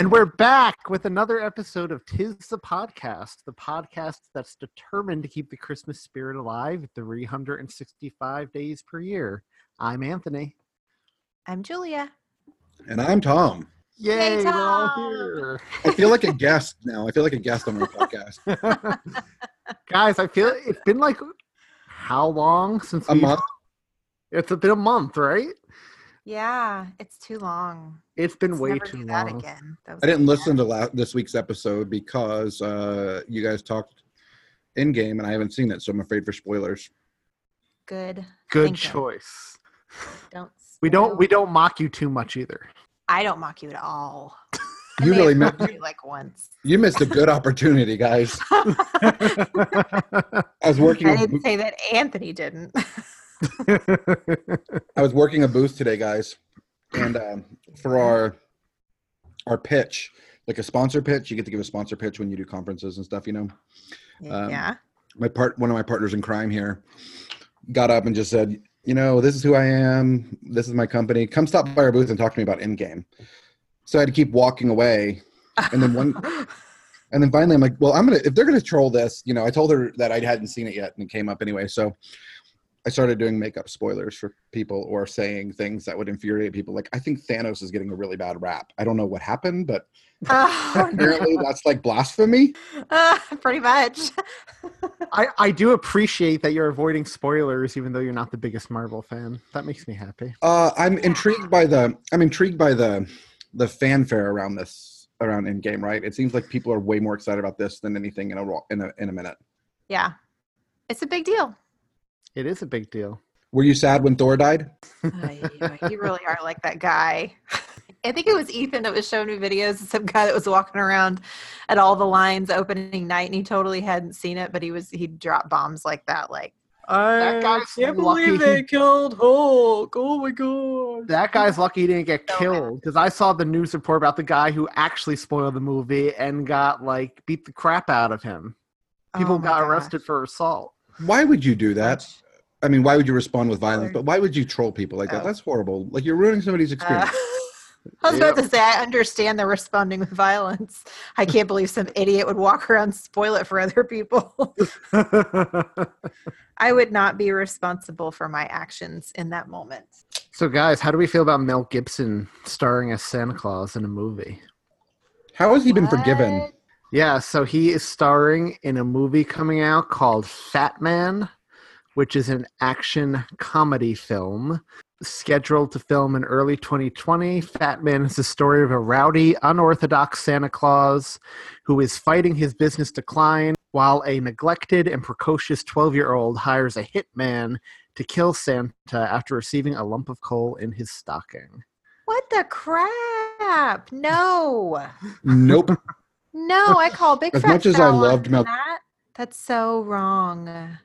And we're back with another episode of Tis the Podcast, the podcast that's determined to keep the Christmas spirit alive 365 days per year. I'm Anthony. I'm Julia. And I'm Tom. Yay, Hey, we're all Tom. here. I feel like a guest now. I feel like a guest on my podcast. Guys, I feel it's been like how long since A month. It's been a month, right? Yeah, it's too long. It's been Let's way never too do that long. again. That was I didn't bad. listen to la- this week's episode because uh, you guys talked Endgame and I haven't seen it, so I'm afraid for spoilers. Good. Good thinking. choice. Don't. We don't we don't mock you too much either. I don't mock you at all. You really have mi- mocked you like once. You missed a good opportunity, guys. I I was working. A, didn't bo- say that Anthony didn't. I was working a booth today, guys, and um, for our our pitch, like a sponsor pitch, you get to give a sponsor pitch when you do conferences and stuff. You know, Um, yeah. my part one of my partners in crime here got up and just said you know this is who i am this is my company come stop by our booth and talk to me about Endgame so i had to keep walking away and then one and then finally i'm like well i'm gonna if they're gonna troll this you know i told her that i hadn't seen it yet and it came up anyway so i started doing makeup spoilers for people or saying things that would infuriate people like i think thanos is getting a really bad rap i don't know what happened but Oh, no. apparently that's like blasphemy Uh, pretty much. I, I do appreciate that you're avoiding spoilers even though you're not the biggest Marvel fan. That makes me happy. Uh, I'm intrigued by the. I'm intrigued by the the fanfare around this around Endgame. Right? It seems like people are way more excited about this than anything in a in a in a minute. yeah. It's a big deal. It is a big deal. Were you sad when Thor died? Ay, ay, you really are like that guy. I think it was Ethan that was showing me videos of some guy that was walking around at all the lines opening night and he totally hadn't seen it, but he was he dropped bombs like that, like That guy's can't lucky believe they killed Hulk. Oh my god. That guy's lucky he didn't get So killed because I saw the news report about the guy who actually spoiled the movie and got like beat the crap out of him. People Oh got gosh. arrested for assault. Why would you do that? I mean, why would you respond with violence? But why would you troll people like that? Oh. That's horrible. Like you're ruining somebody's Uh, experience. I was about to say I understand the responding with violence. I can't believe some idiot would walk around and spoil it for other people. I would not be responsible for my actions in that moment. so, guys, how do we feel about Mel Gibson starring as Santa Claus in a movie? How has he been forgiven? Yeah, so he is starring in a movie coming out called Fat Man, which is an action comedy film scheduled to film in early 2020. Fat Man is the story of a rowdy, unorthodox Santa Claus who is fighting his business decline while a neglected and precocious 12 year old hires a hitman to kill Santa after receiving a lump of coal in his stocking. What the crap? No. Nope. No, I call big As fat much as I loved Mel- that. That's so wrong.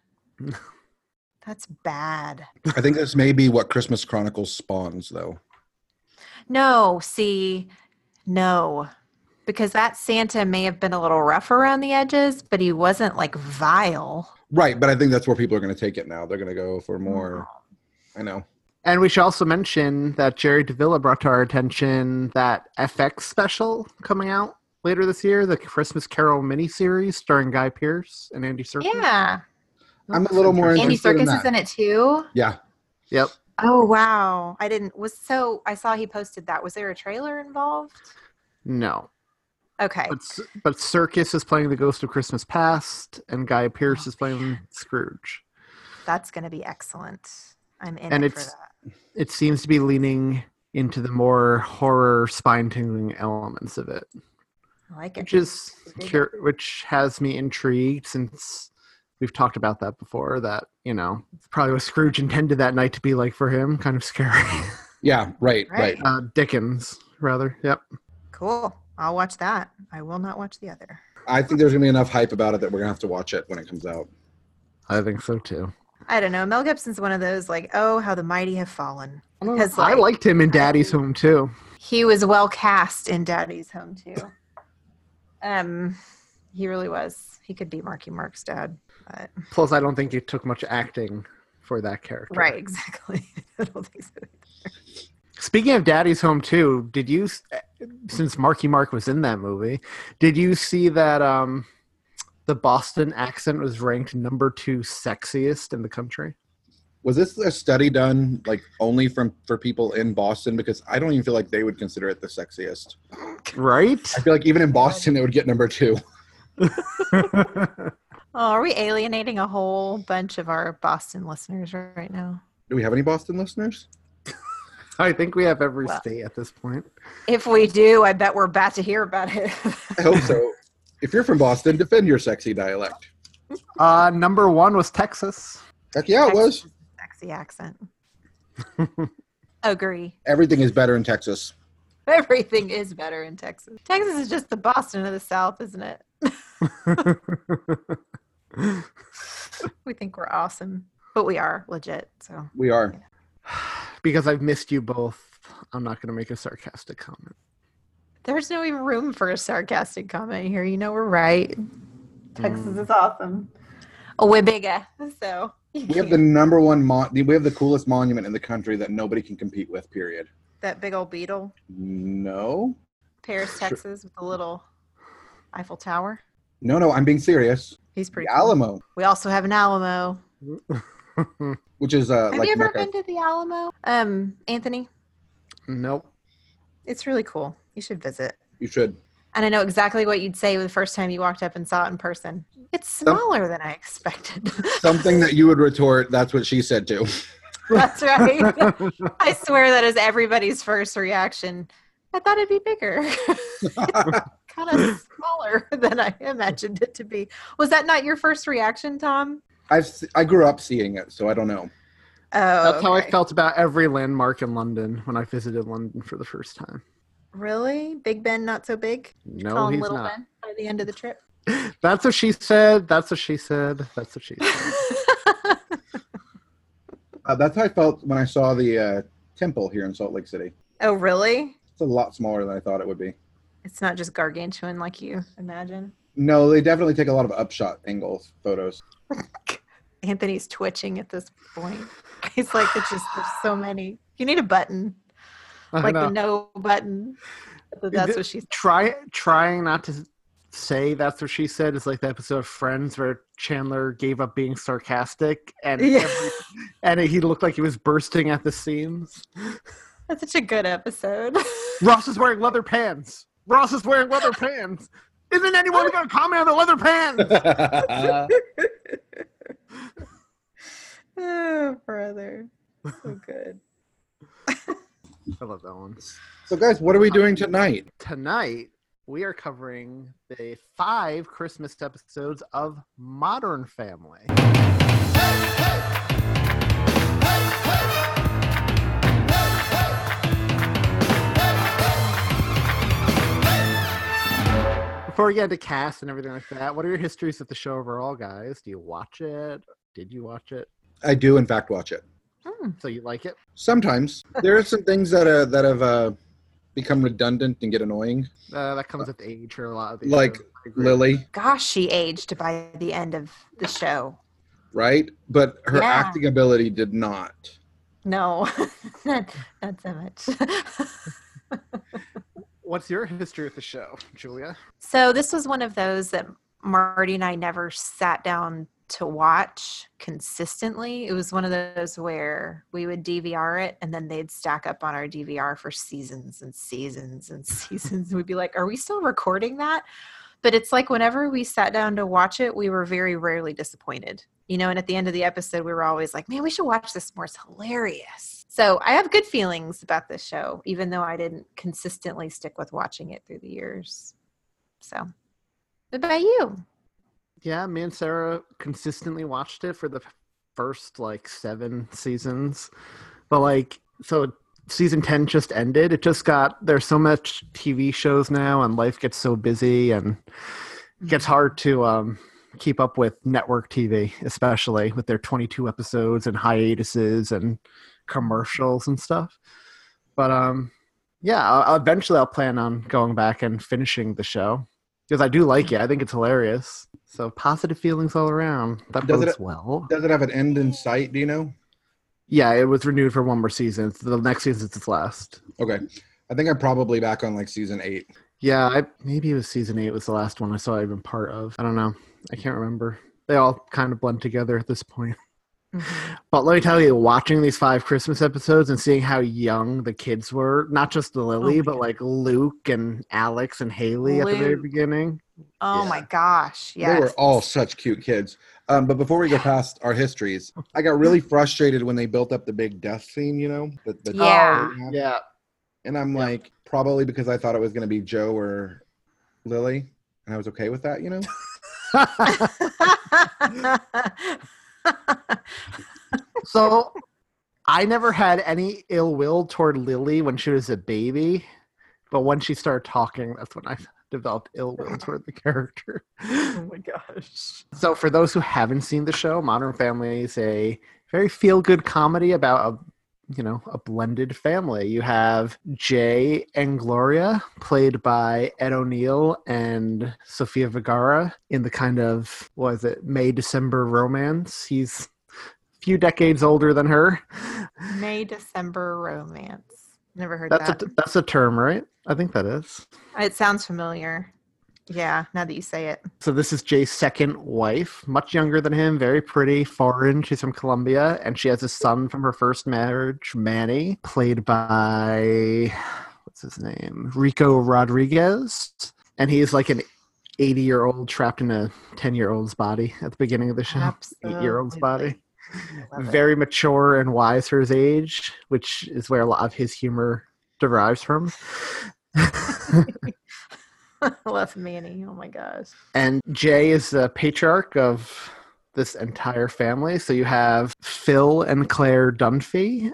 That's bad. I think this may be what Christmas Chronicles spawns, though. No, see, no. Because that Santa may have been a little rough around the edges, but he wasn't like vile. Right, but I think that's where people are going to take it now. They're going to go for more. I know. And we should also mention that Jerry Davila brought to our attention that FX special coming out later this year, the Christmas Carol miniseries starring Guy Pearce and Andy Serkis. Yeah. I'm a little more Andy interested in Serkis is in it too. Yeah. Yep. Oh wow. I didn't was so I saw he posted that. Was there a trailer involved? No. Okay. But, but Serkis is playing the Ghost of Christmas Past, and Guy oh, Pearce is playing Scrooge. That's gonna be excellent. I'm in And it for it's- that. It seems to be leaning into the more horror, spine-tingling elements of it, I like it. which is cur- which has me intrigued since we've talked about that before. That you know, probably what Scrooge intended that night to be like for him, kind of scary. Yeah, right, Right. right. uh, Dickens, rather. Yep. Cool. I'll watch that. I will not watch the other. I think there's gonna be enough hype about it that we're gonna have to watch it when it comes out. I think so too. I don't know. Mel Gibson's one of those like, oh, how the mighty have fallen. Because I liked him in Daddy's Home too. he was well cast in Daddy's Home too. Um, he really was. He could be Marky Mark's dad. But, Plus, I don't think it took much acting for that character. right, exactly. I don't think so. Speaking of Daddy's Home too, did you, since Marky Mark was in that movie, did you see that um, the Boston accent was ranked number two sexiest in the country? Was this a study done like only from for people in Boston? Because I don't even feel like they would consider it the sexiest. Right? I feel like even in Boston, it would get number two. Oh, are we alienating a whole bunch of our Boston listeners right now? Do we have any Boston listeners? I think we have every Well. state at this point. If we do, I bet we're about to hear about it. I hope so. if you're from Boston, defend your sexy dialect. Uh, number one was Texas. Heck yeah, it was. Texas Sexy accent. Agree. Everything is better in Texas. Everything is better in Texas. Texas is just the Boston of the South, isn't it? we think we're awesome, but we are legit. So We are. because I've missed you both, I'm not going to make a sarcastic comment. there's no even room for a sarcastic comment here. You know we're right. Texas mm. is awesome. Oh, we're bigger, so We have the number one mon- we have the coolest monument in the country that nobody can compete with, period. that big old beetle, No. Paris, Texas, with the little Eiffel Tower. No, no, I'm being serious. He's pretty. The cool. Alamo, We also have an Alamo. which is uh Have like you ever Mecca. been to the Alamo? Um, Anthony, nope. it's really cool. You should visit. You should. And I know exactly what you'd say the first time you walked up and saw it in person. It's smaller than I expected. Something that you would retort, that's what she said too. That's right. I swear that is everybody's first reaction. I thought it'd be bigger. kind of smaller than I imagined it to be. Was that not your first reaction, Tom? I've s- I grew up seeing it, so I don't know. Oh, That's how I felt about every landmark in London when I visited London for the first time. Really? Big Ben not so big? No, Call him he's Little not. Ben by the end of the trip? That's what she said. That's what she said. That's what she said. Uh, that's how I felt when I saw the uh, temple here in Salt Lake City. oh, really? It's a lot smaller than I thought it would be. It's not just gargantuan like you imagine. No, they definitely take a lot of upshot angles photos. Anthony's twitching at this point. He's like, it's just there's so many. You need a button, I like know. the no button. But That's what she's. Try trying not to say that's what she said is like the episode of Friends where Chandler gave up being sarcastic and Yeah. every, and he looked like he was bursting at the seams. That's such a good episode. Ross is wearing leather pants. Ross is wearing leather pants. Isn't anyone going to comment on the leather pants? oh, brother, so good. I love that one. so, guys, what are we doing tonight? Tonight we are covering the five Christmas episodes of Modern Family. Before we get into cast and everything like that, what are your histories of the show overall, guys? Do you watch it? Did you watch it? I do, in fact, watch it. So you like it? Sometimes there are some things that are that have uh, become redundant and get annoying, Uh, that comes with age for a lot of these. like shows. I agree. Lily, Gosh, she aged by the end of the show. right? But her Yeah. acting ability did not. No, not, not so much. What's your history with the show, Julia? So this was one of those that Marty and I never sat down to watch consistently. It was one of those where we would DVR it and then they'd stack up on our DVR for seasons and seasons and seasons. We'd be like, "Are we still recording that?" But it's like whenever we sat down to watch it, we were very rarely disappointed. You know, and at the end of the episode, we were always like, man, we should watch this more. It's hilarious. So I have good feelings about this show, even though I didn't consistently stick with watching it through the years. So, what about you? Yeah, me and Sarah consistently watched it for the first like seven seasons. But like, so season 10 just ended. It just got, there's so much TV shows now and life gets so busy and it gets hard to um, keep up with network TV, especially with their 22 episodes and hiatuses and commercials and stuff. But um, yeah, I'll, eventually I'll plan on going back and finishing the show because I do like it. I think it's hilarious. So positive feelings all around. That Does bodes it- well. Does it have an end in sight? Do you know? Yeah, it was renewed for one more season. The next season season's its last. Okay. I think I'm probably back on like season eight. Yeah, I, maybe it was season eight was the last one I saw even part of. I don't know. I can't remember. They all kind of blend together at this point. But let me tell you, watching these five Christmas episodes and seeing how young the kids were, not just the Lily, but like Luke and Alex and Haley at the very beginning. Oh my gosh. They were all such cute kids. Um, but before we go past our histories, I got really frustrated when they built up the big death scene, you know? The, the Yeah. Yeah. And I'm like, probably because I thought it was going to be Joe or Lily. And I was okay with that, you know? so I never had any ill will toward Lily when she was a baby, but when she started talking, that's when I developed ill will toward the character. oh my gosh. So, for those who haven't seen the show, Modern Family is a very feel good comedy about a you know a blended family. You have Jay and Gloria, played by Ed O'Neill and Sofia Vergara, in the kind of what is it May December romance. He's a few decades older than her. May December romance. Never heard That's that. a that's a term, right? I think that is. it sounds familiar. Yeah, now that you say it. So this is Jay's second wife, much younger than him, very pretty, foreign. She's from Colombia, and she has a son from her first marriage, Manny, played by what's his name, Rico Rodriguez, and he's like an 80 year old trapped in a 10 year old's body at the beginning of the show. Eight year old's body. Love it. Very mature and wise for his age, which is where a lot of his humor derives from. I love Manny. Oh my gosh. And Jay is the patriarch of this entire family. So you have Phil and Claire Dunphy,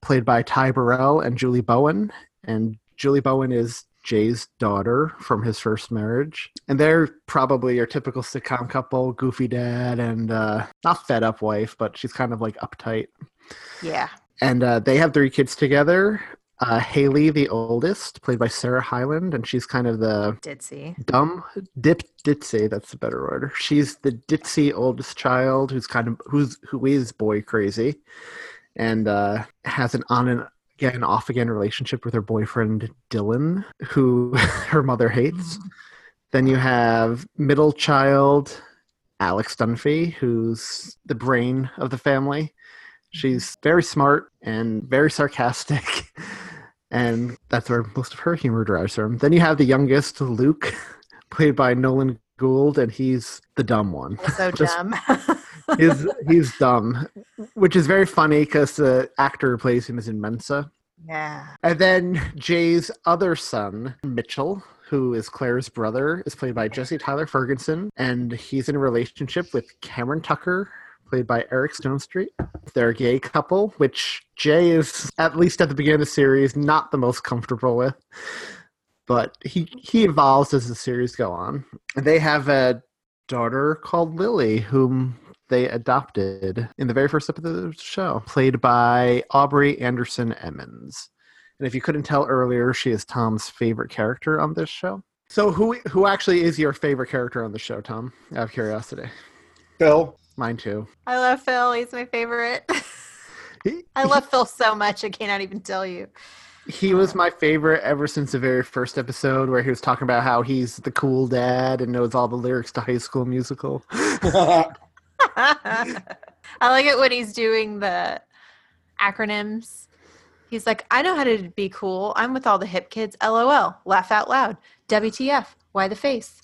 played by Ty Burrell and Julie Bowen. And Julie Bowen is Jay's daughter from his first marriage. And they're probably your typical sitcom couple, goofy dad and uh, not fed up wife, but she's kind of like uptight. Yeah. And uh, they have three kids together. Uh, Haley, the oldest, played by Sarah Hyland, and she's kind of the Ditzy. dumb dip ditzy that's the better word. She's the ditzy oldest child who's kind of who's who is boy crazy and uh has an on and again off again relationship with her boyfriend dylan who her mother hates. Then you have middle child alex dunphy who's the brain of the family. She's very smart and very sarcastic and that's where most of her humor derives from. Then you have the youngest, Luke, played by Nolan Gould, and he's the dumb one. So dumb. he's he's dumb, which is very funny because the actor who plays him is in Mensa. yeah. And then Jay's other son, Mitchell, who is Claire's brother, is played by Jesse Tyler Ferguson, and he's in a relationship with Cameron Tucker, played by Eric Stonestreet. They're a gay couple, which Jay is, at least at the beginning of the series, not the most comfortable with. But he he evolves as the series go on. They have a daughter called Lily, whom they adopted in the very first episode of the show, played by Aubrey Anderson Emmons. And if you couldn't tell earlier, she is Tom's favorite character on this show. So who who actually is your favorite character on the show, Tom? Out of curiosity. Phil. Mine too. I love Phil. He's my favorite. I love Phil so much. I cannot even tell you. He was my favorite ever since the very first episode where he was talking about how he's the cool dad and knows all the lyrics to High School Musical. I like it when he's doing the acronyms. He's like, I know how to be cool. I'm with all the hip kids. LOL. Laugh out loud. WTF. Why the face?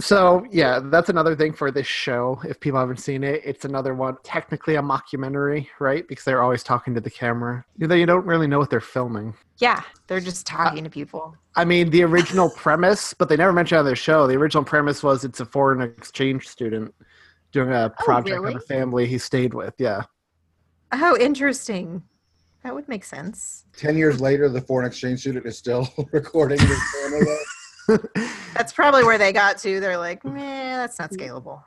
So yeah, that's another thing for this show. If people haven't seen it, it's another one, technically a mockumentary, right? Because they're always talking to the camera. You know, you don't really know what they're filming. Yeah, they're just uh, talking to people. I mean, the original premise, but they never mentioned on their show. The original premise was it's a foreign exchange student doing a oh, project really? on a family he stayed with. Yeah. Oh, interesting. That would make sense. Ten years later, the foreign exchange student is still recording in Canada. That's probably where they got to. They're like, man, that's not scalable.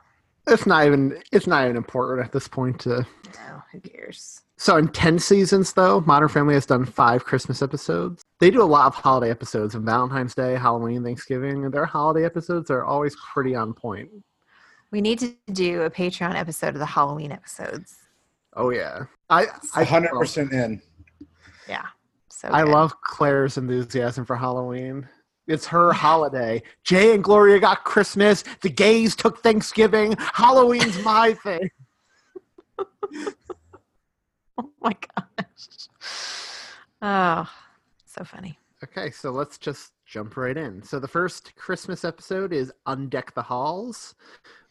It's not even it's not even important at this point to No, who cares? So in 10 seasons though, Modern Family has done 5 Christmas episodes. They do a lot of holiday episodes of Valentine's Day, Halloween, Thanksgiving, and their holiday episodes are always pretty on point. We need to do a Patreon episode of the Halloween episodes. Oh yeah. I I hundred percent in. Yeah. So I good. love Claire's enthusiasm for Halloween. It's her holiday. Jay and Gloria got Christmas. The gays took Thanksgiving. Halloween's my thing. Oh my gosh. Oh, so funny. Okay, so let's just jump right in. So the first Christmas episode is Undeck the Halls,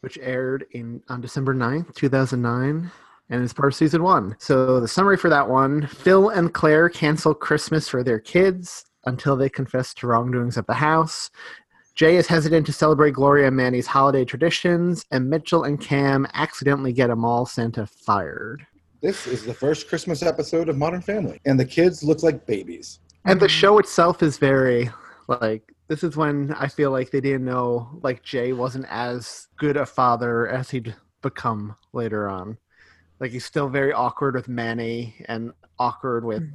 which aired in on December 9th, 2009, and is part of season 1. So the summary for that one, Phil and Claire cancel Christmas for their kids until they confess to wrongdoings at the house. Jay is hesitant to celebrate Gloria and Manny's holiday traditions, and Mitchell and Cam accidentally get a mall Santa fired. This is the first Christmas episode of Modern Family, and the kids look like babies. And the mm-hmm. show itself is very like this is when I feel like they didn't know like Jay wasn't as good a father as he'd become later on. Like he's still very awkward with Manny and awkward with mm.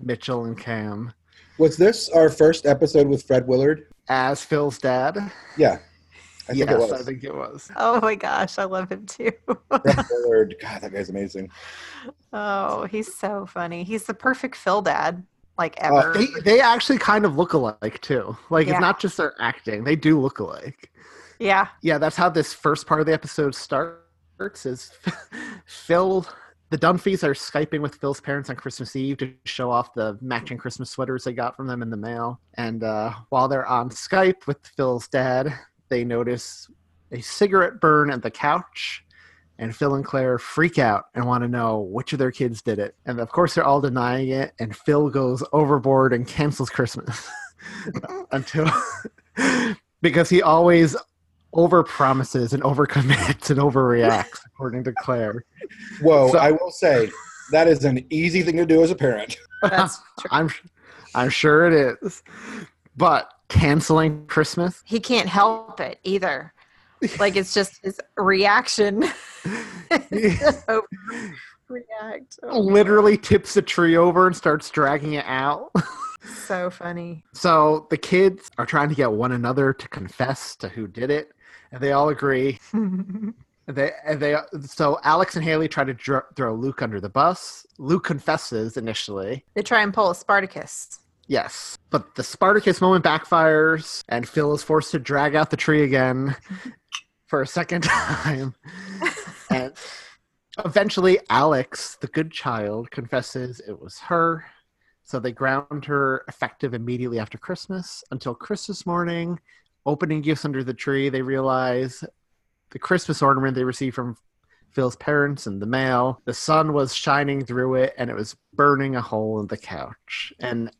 Mitchell and Cam. Was this our first episode with Fred Willard? As Phil's dad? Yeah, I think yes, it was. I think it was. Oh my gosh, I love him too. Fred Willard. God, that guy's amazing. oh, he's so funny. He's the perfect Phil dad, like Uh, ever. They they actually kind of look alike too. Like Yeah. it's not just their acting; they do look alike. yeah. yeah, that's how this first part of the episode starts. Is Phil, the Dunphys are skyping with Phil's parents on Christmas Eve to show off the matching Christmas sweaters they got from them in the mail. And uh, while they're on Skype with Phil's dad, they notice a cigarette burn at the couch. And Phil and Claire freak out and want to know which of their kids did it. And of course, they're all denying it. And Phil goes overboard and cancels Christmas until because he always over promises and over commits and overreacts, according to Claire. Whoa, So- I will say that is an easy thing to do as a parent. That's true. I'm I'm sure it is. But canceling Christmas, He can't help it either. Like it's just his reaction. React. Oh, literally tips the tree over and starts dragging it out. so funny. So the kids are trying to get one another to confess to who did it, and they all agree. They, and they so Alex and Haley try to dr- throw Luke under the bus. Luke confesses initially, they try and pull a Spartacus. Yes. But the Spartacus moment backfires, and Phil is forced to drag out the tree again for a second time. and eventually, Alex, the good child, confesses it was her. So they ground her effective immediately after Christmas until Christmas morning. Opening gifts under the tree, they realize the Christmas ornament they received from Phil's parents in the mail. The sun was shining through it and it was burning a hole in the couch. And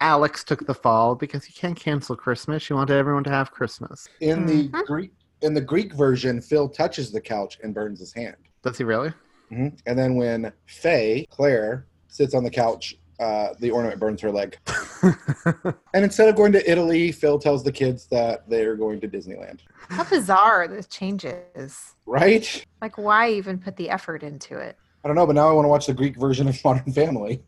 Alex took the fall because you can't cancel Christmas. She wanted everyone to have Christmas. In the Greek in the Greek version, Phil touches the couch and burns his hand. Does he really? hmm And then when Faye, Claire, sits on the couch, uh, the ornament burns her leg. and instead of going to Italy, Phil tells the kids that they're going to Disneyland. How bizarre this changes. Right? Like, why even put the effort into it? I don't know, but now I want to watch the Greek version of Modern Family.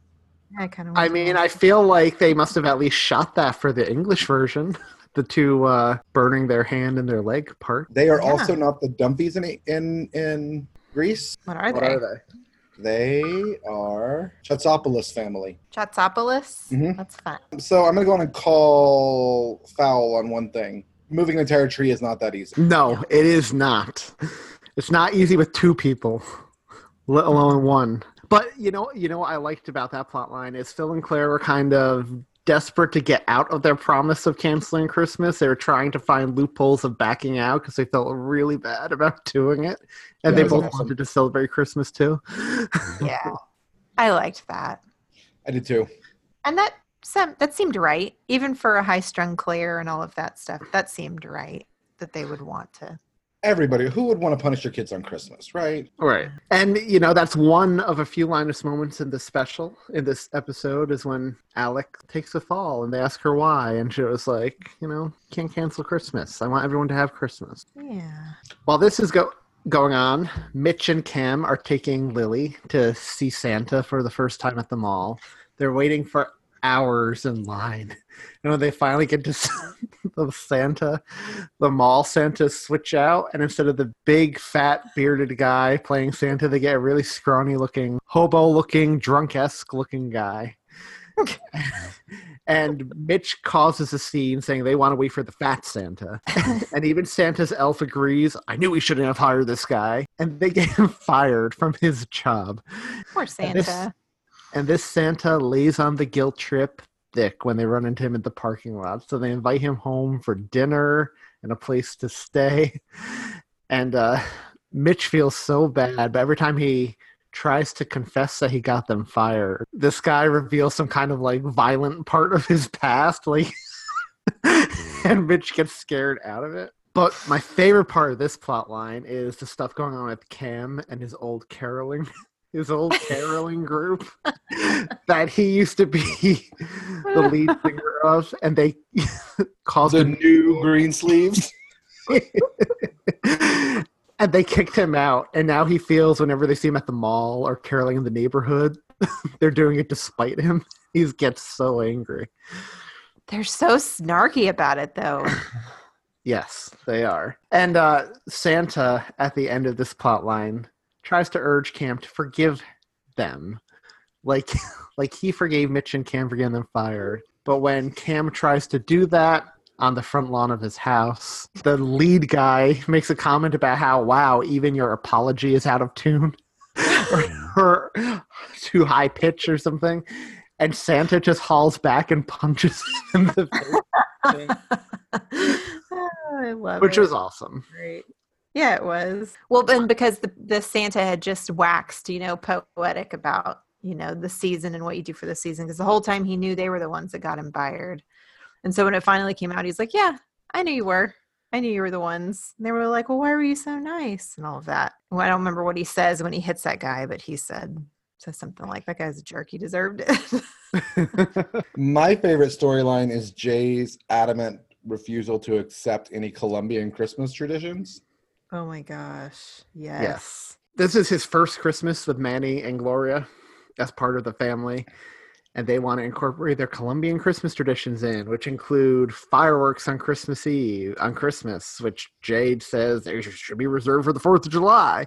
I kind of. I mean, I feel like they must have at least shot that for the English version. The two uh, burning their hand and their leg part. They are Yeah. also not the Dunphys in in in Greece. What are What they? are they? They are Chatsopoulos family. Chatsopoulos. Mhm. That's fun. So I'm gonna go on and call foul on one thing. Moving an entire tree is not that easy. No, it is not. It's not easy with two people, let alone one. But you know, you know what I liked about that plot line is Phil and Claire were kind of desperate to get out of their promise of canceling Christmas. They were trying to find loopholes of backing out because they felt really bad about doing it, and Yeah, they both awesome. wanted to celebrate Christmas too. Yeah, I liked that, I did too. and that sem- that seemed right, even for a high-strung Claire and all of that stuff. That seemed right that they would want to. Everybody, who would want to punish your kids on Christmas, right? Right. And you know, that's one of a few Linus moments in this special, in this episode, is when Alec takes a fall and they ask her why, and she was like, you know, can't cancel Christmas. I want everyone to have Christmas. Yeah. While this is go- going on, Mitch and Cam are taking Lily to see Santa for the first time at the mall. They're waiting for hours in line. And when they finally get to the Santa, the mall Santa switch out, and instead of the big, fat, bearded guy playing Santa, they get a really scrawny looking, hobo looking, drunk esque looking guy. and Mitch causes a scene saying they want to wait for the fat Santa. and even Santa's elf agrees, I knew we shouldn't have hired this guy. And they get him fired from his job. Poor Santa. And this Santa lays on the guilt trip thick when they run into him at the parking lot. So they invite him home for dinner and a place to stay. And uh, Mitch feels so bad, but every time he tries to confess that he got them fired, this guy reveals some kind of like violent part of his past. Like, and Mitch gets scared out of it. But my favorite part of this plot line is the stuff going on with Cam and his old caroling his old caroling group that he used to be the lead singer of, and they called The him new green sleeves. and they kicked him out. And now he feels whenever they see him at the mall or caroling in the neighborhood, they're doing it despite him. He gets so angry. They're so snarky about it, though. Yes, they are. And uh, Santa, at the end of this plot line, tries to urge Cam to forgive them. Like, like he forgave Mitch and Cam for getting them fired. But when Cam tries to do that on the front lawn of his house, the lead guy makes a comment about how, wow, even your apology is out of tune or, or too high pitch or something. And Santa just hauls back and punches him in the face, Oh, I love which it. was awesome. great. Yeah, it was. Well, and because the the Santa had just waxed, you know, poetic about you know the season and what you do for the season, because the whole time he knew they were the ones that got him fired, and so when it finally came out, he's like, "Yeah, I knew you were. I knew you were the ones." And they were like, "Well, why were you so nice?" and all of that. Well, I don't remember what he says when he hits that guy, but he said says something like, "That guy's a jerk. He deserved it." My favorite storyline is Jay's adamant refusal to accept any Colombian Christmas traditions. Oh my gosh! Yes. Yes. This is his first Christmas with Manny and Gloria as part of the family. And they want to incorporate their Colombian Christmas traditions in, which include fireworks on Christmas Eve, on Christmas, which Jade says they should be reserved for the 4th of July.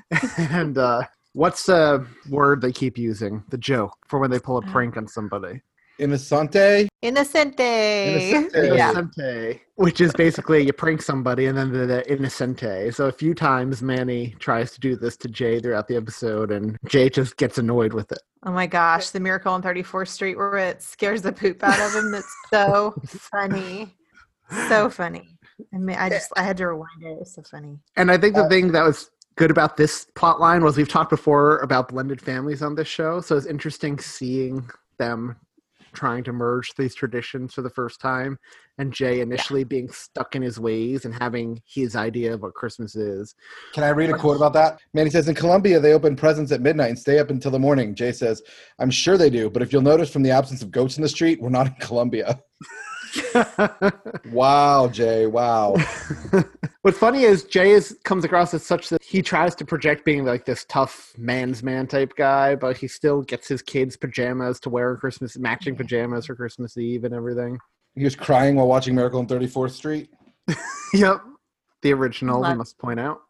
and uh, what's the word they keep using? The joke for when they pull a prank on somebody. Innocente. Innocente. Innocente. Yeah. Innocente, which is basically you prank somebody and then the, the innocente. So a few times Manny tries to do this to Jay throughout the episode, and Jay just gets annoyed with it. Oh my gosh, the miracle on 34th Street where it scares the poop out of him. That's so funny. So funny. I mean, I just I had to rewind it. It was so funny. And I think the uh, thing that was good about this plot line was we've talked before about blended families on this show, so it's interesting seeing them trying to merge these traditions for the first time and Jay initially being stuck in his ways and having his idea of what Christmas is. Can I read a quote about that? Manny says, In Colombia, they open presents at midnight and stay up until the morning. Jay says, I'm sure they do, but if you'll notice from the absence of goats in the street, we're not in Colombia. wow, Jay. Wow. What's funny is Jay is comes across as such that he tries to project being like this tough man's man type guy, but he still gets his kids pajamas to wear on Christmas, matching pajamas for Christmas Eve and everything. He was crying while watching Miracle on 34th Street. Yep, the original. We must point out.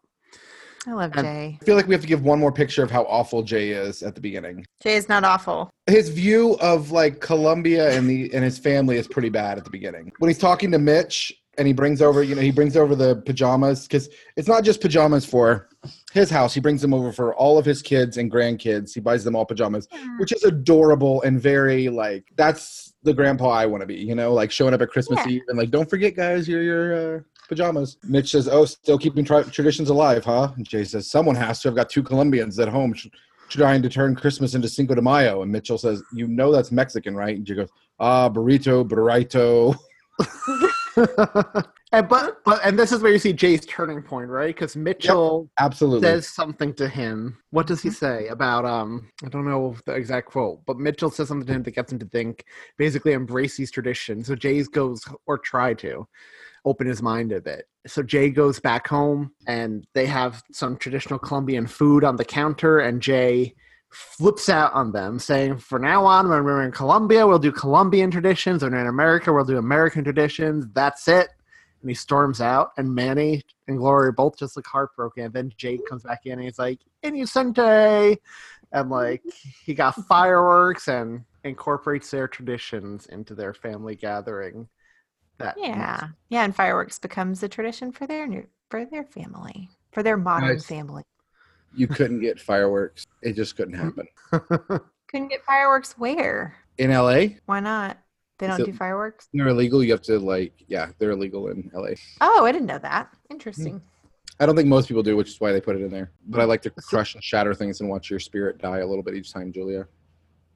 I love And- Jay. I feel like we have to give one more picture of how awful Jay is at the beginning. Jay is not awful. His view of like Colombia and the and his family is pretty bad at the beginning. When he's talking to Mitch and he brings over, you know, he brings over the pajamas because it's not just pajamas for his house. He brings them over for all of his kids and grandkids. He buys them all pajamas, which is adorable and very like that's the grandpa I want to be. You know, like showing up at Christmas Yeah. Eve and like, don't forget, guys, your your uh, pajamas. Mitch says, "Oh, still keeping tri- traditions alive, huh?" And Jay says, "Someone has to. I've got two Colombians at home." tr- Trying to turn Christmas into Cinco de Mayo, and Mitchell says, "You know that's Mexican, right?" And Jay goes, "Ah, burrito, burrito." and but but and this is where you see Jay's turning point, right? Because Mitchell Absolutely. says something to him. What does he say about um? I don't know the exact quote, but Mitchell says something to him that gets him to think, basically embrace these traditions. So Jay's goes or try to open his mind a bit. So Jay goes back home, and they have some traditional Colombian food on the counter, and Jay flips out on them, saying, "For now on, when we're in Colombia, we'll do Colombian traditions, and in America, we'll do American traditions. That's it." And he storms out, and Manny and Gloria both just look heartbroken. And then Jake comes back in, and he's like, "Innocente," and like he got fireworks and incorporates their traditions into their family gathering. That Yeah, yeah, and fireworks becomes a tradition for their new for their family, for their modern Nice. family. you couldn't get fireworks. It just couldn't mm-hmm. happen. Couldn't get fireworks where? In LA, Why not? They don't do fireworks. they're illegal. You have to like, yeah, they're illegal in LA. Oh, I didn't know that. Hmm. Interesting. I don't think most people do, which is why they put it in there. But I like to crush and shatter things and watch your spirit die a little bit each time, Julia.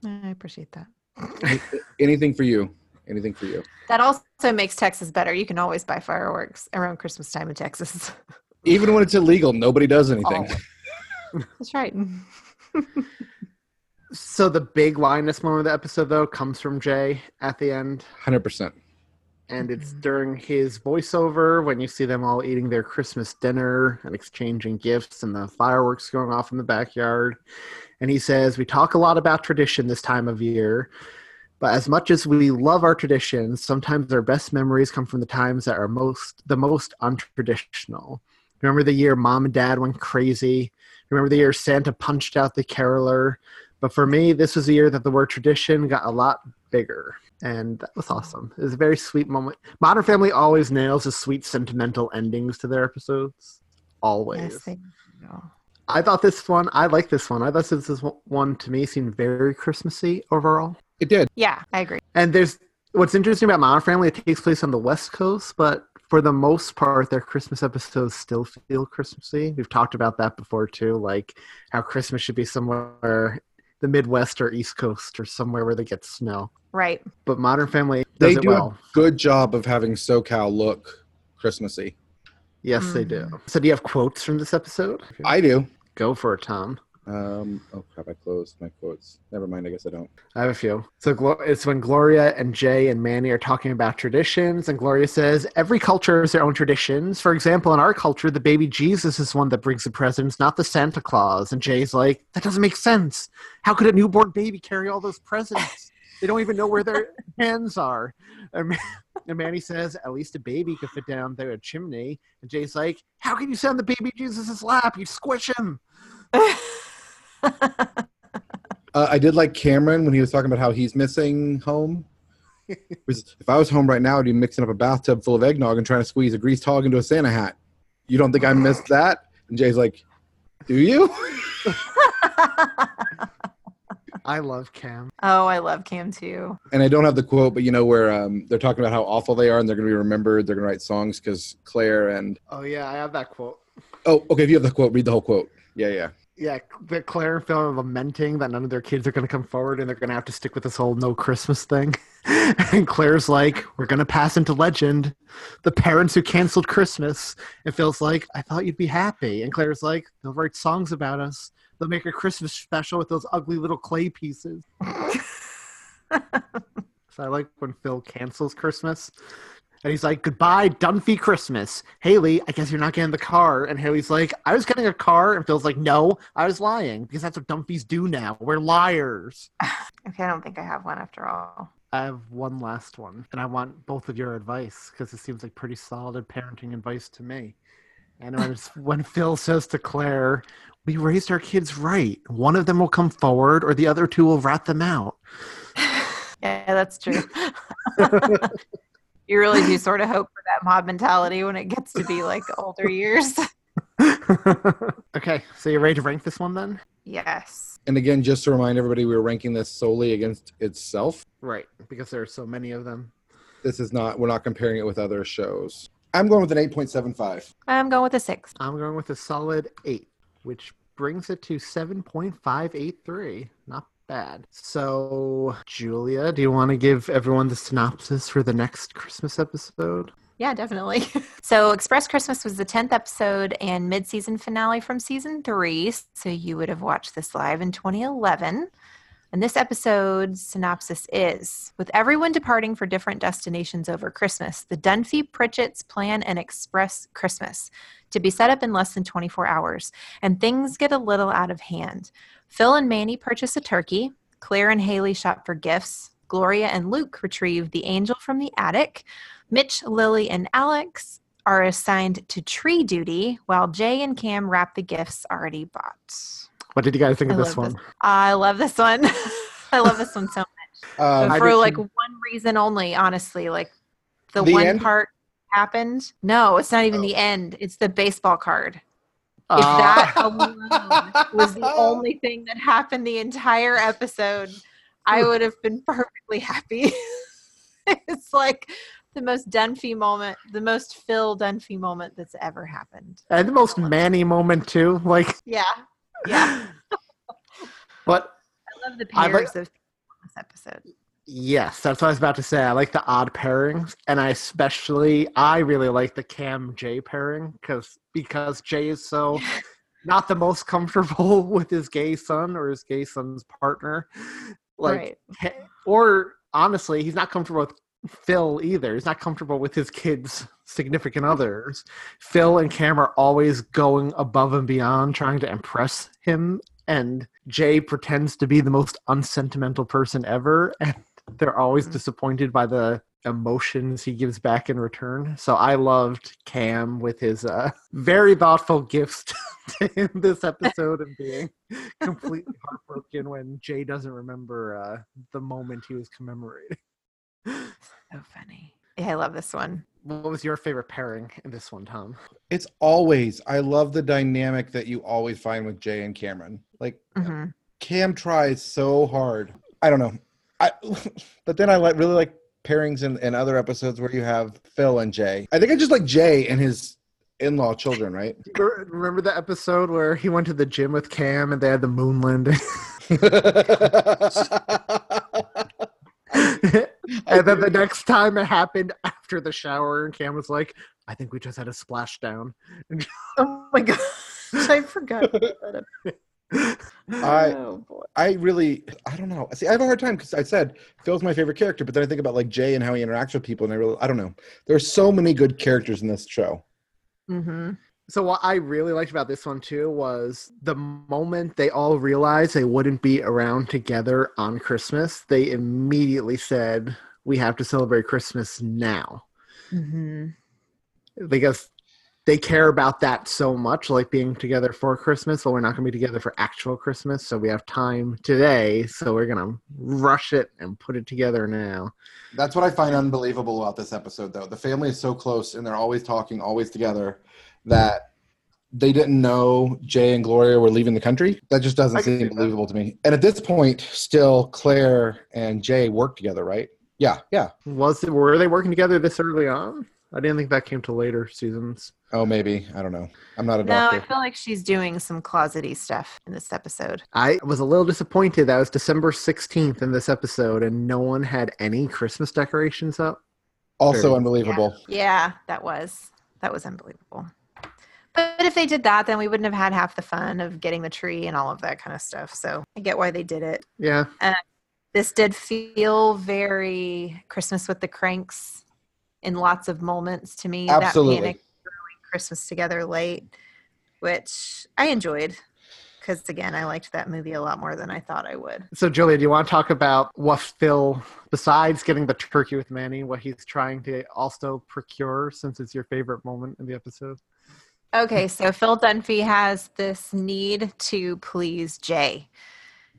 I appreciate that. Anything for you. Anything for you. That also makes Texas better. You can always buy fireworks around Christmas time in Texas. Even when it's illegal, nobody does anything. That's right. So the big line this moment of the episode, though, comes from Jay at the end. Hundred percent. and it's mm-hmm. during his voiceover when you see them all eating their Christmas dinner and exchanging gifts and the fireworks going off in the backyard. And he says, We talk a lot about tradition this time of year, but as much as we love our traditions, sometimes our best memories come from the times that are most the most untraditional. Remember the year mom and dad went crazy? Remember the year Santa punched out the caroler? But for me, this was the year that the word tradition got a lot bigger. And that was awesome. It was a very sweet moment. Modern Family always nails the sweet, sentimental endings to their episodes. Always. Yes. I thought this one, I like this one. I thought this is one to me seemed very Christmassy overall. It did. Yeah, I agree. And there's what's interesting about Modern Family, it takes place on the West Coast, but for the most part, their Christmas episodes still feel Christmassy. We've talked about that before too, like how Christmas should be somewhere the Midwest or East Coast or somewhere where they get snow. Right. But Modern Family does They it do well. a good job of having SoCal look Christmassy. Yes, they mm. do. So, do you have quotes from this episode? I do. Go for it, Tom. Um, oh crap! I closed my quotes. Never mind. I guess I don't. I have a few. So it's when Gloria and Jay and Manny are talking about traditions, and Gloria says every culture has their own traditions. For example, in our culture, the baby Jesus is one that brings the presents, not the Santa Claus. And Jay's like, that doesn't make sense. How could a newborn baby carry all those presents? They don't even know where their hands are. And and Manny says, at least a baby could fit down there a chimney. And Jay's like, how can you sit on the baby Jesus' lap? You squish him. Uh, I did like Cameron when he was talking about how he's missing home. If I was home right now, I'd be mixing up a bathtub full of eggnog and trying to squeeze a greased hog into a Santa hat. You don't think I missed that? And Jay's like, "Do you?" I love Cam. Oh, I love Cam too. And I don't have the quote, but you know where um, they're talking about how awful they are, and they're going to be remembered. They're going to write songs because Claire and Oh, yeah, I have that quote. oh, okay. If you have the quote, read the whole quote. Yeah, yeah. Yeah, but Claire and Phil are lamenting that none of their kids are going to come forward and they're going to have to stick with this whole no Christmas thing. and Claire's like, we're going to pass into legend the parents who canceled Christmas. And Phil's like, I thought you'd be happy. And Claire's like, they'll write songs about us. They'll make a Christmas special with those ugly little clay pieces. so I like when Phil cancels Christmas. And he's like, goodbye, Dunphy Christmas. Haley, I guess you're not getting the car. And Haley's like, I was getting a car. And Phil's like, no, I was lying because that's what Dunphys do now. We're liars. Okay, I don't think I have one after all. I have one last one, and I want both of your advice because it seems like pretty solid parenting advice to me. And when, it's- when Phil says to Claire, We raised our kids right. One of them will come forward, or the other two will rat them out. Yeah, that's true. you really do sort of hope for that mob mentality when it gets to be like older years. okay, so you're ready to rank this one then? Yes. And again, just to remind everybody, we were ranking this solely against itself. Right, because there are so many of them. This is not. We're not comparing it with other shows. I'm going with an 8.75. I'm going with a six. I'm going with a solid eight, which brings it to 7.583. Not bad. So, Julia, do you want to give everyone the synopsis for the next Christmas episode? Yeah, definitely. so, Express Christmas was the 10th episode and mid season finale from season three. So, you would have watched this live in 2011. And this episode's synopsis is With everyone departing for different destinations over Christmas, the Dunphy Pritchetts plan an express Christmas to be set up in less than 24 hours, and things get a little out of hand. Phil and Manny purchase a turkey, Claire and Haley shop for gifts, Gloria and Luke retrieve the angel from the attic, Mitch, Lily, and Alex are assigned to tree duty, while Jay and Cam wrap the gifts already bought. What did you guys think I of this one? this. I love this one. I love this one so much. Um, for like one reason only, honestly. Like the, The one end? part happened. No, it's not even the end. It's the baseball card. If that alone was the only thing that happened the entire episode, I hmm. would have been perfectly happy. it's like the most Dunphy moment, the most Phil Dunphy moment that's ever happened. and the most Manny moment too. Like, Yeah. Yeah. but I love the I like- pairs of this episode. Yes, that's what I was about to say. I like the odd pairings, and I especially I really like the Cam Jay pairing because because Jay is so not the most comfortable with his gay son or his gay son's partner. Like, right. Or honestly, he's not comfortable with Phil either. He's not comfortable with his kids' significant others. Phil and Cam are always going above and beyond trying to impress him, and Jay pretends to be the most unsentimental person ever, and they're always Mhm. disappointed by the emotions he gives back in return. So I loved Cam with his uh, very thoughtful gifts to him this episode and being completely heartbroken when Jay doesn't remember uh, the moment he was commemorating. So funny. Yeah, I love this one. What was your favorite pairing in this one, Tom? It's always. I love the dynamic that you always find with Jay and Cameron. Like hmm Cam tries so hard. I don't know. I but then I like really like pairings in, in other episodes where you have Phil and Jay. I think I just like Jay and his in-law children, right? Remember the episode where he went to the gym with Cam and they had the moon landing? and then the next time it happened after the shower, and Cam was like, I think we just had a splashdown. Oh my gosh, I forgot. I- oh boy. I really, I don't know. See, I have a hard time because I said Phil's my favorite character, but then I think about like Jay and how he interacts with people, and I really, I don't know. There's so many good characters in this show. hmm So what I really liked about this one too was the moment they all realized they wouldn't be around together on Christmas, they immediately said, "We have to celebrate Christmas now." hmm because they care about that so much, like being together for Christmas, but we're not going to be together for actual Christmas. So we have time today, so we're going to rush it and put it together now. That's what I find unbelievable about this episode, though. The family is so close, and they're always talking, always together, that they didn't know Jay and Gloria were leaving the country. That just doesn't I seem believable to me. And at this point, still Claire and Jay work together, right? Yeah, yeah. Was it, were they working together this early on? I didn't think that came to later seasons. Oh, maybe. I don't know. I'm not a doctor. No, I feel like she's doing some closety stuff in this episode. I was a little disappointed that it was December 16th in this episode and no one had any Christmas decorations up. also Sure. unbelievable. Yeah, that was that was unbelievable. But if they did that, then we wouldn't have had half the fun of getting the tree and all of that kind of stuff. So I get why they did it. Yeah. Uh, this did feel very Christmas with the Cranks in lots of moments to me. Absolutely. That panic throwing Christmas together late, which I enjoyed because again, I liked that movie a lot more than I thought I would. So, Julia, do you want to talk about what Phil, besides getting the turkey with Manny, what he's trying to also procure since it's your favorite moment in the episode? Okay, so Phil Dunphy has this need to please Jay.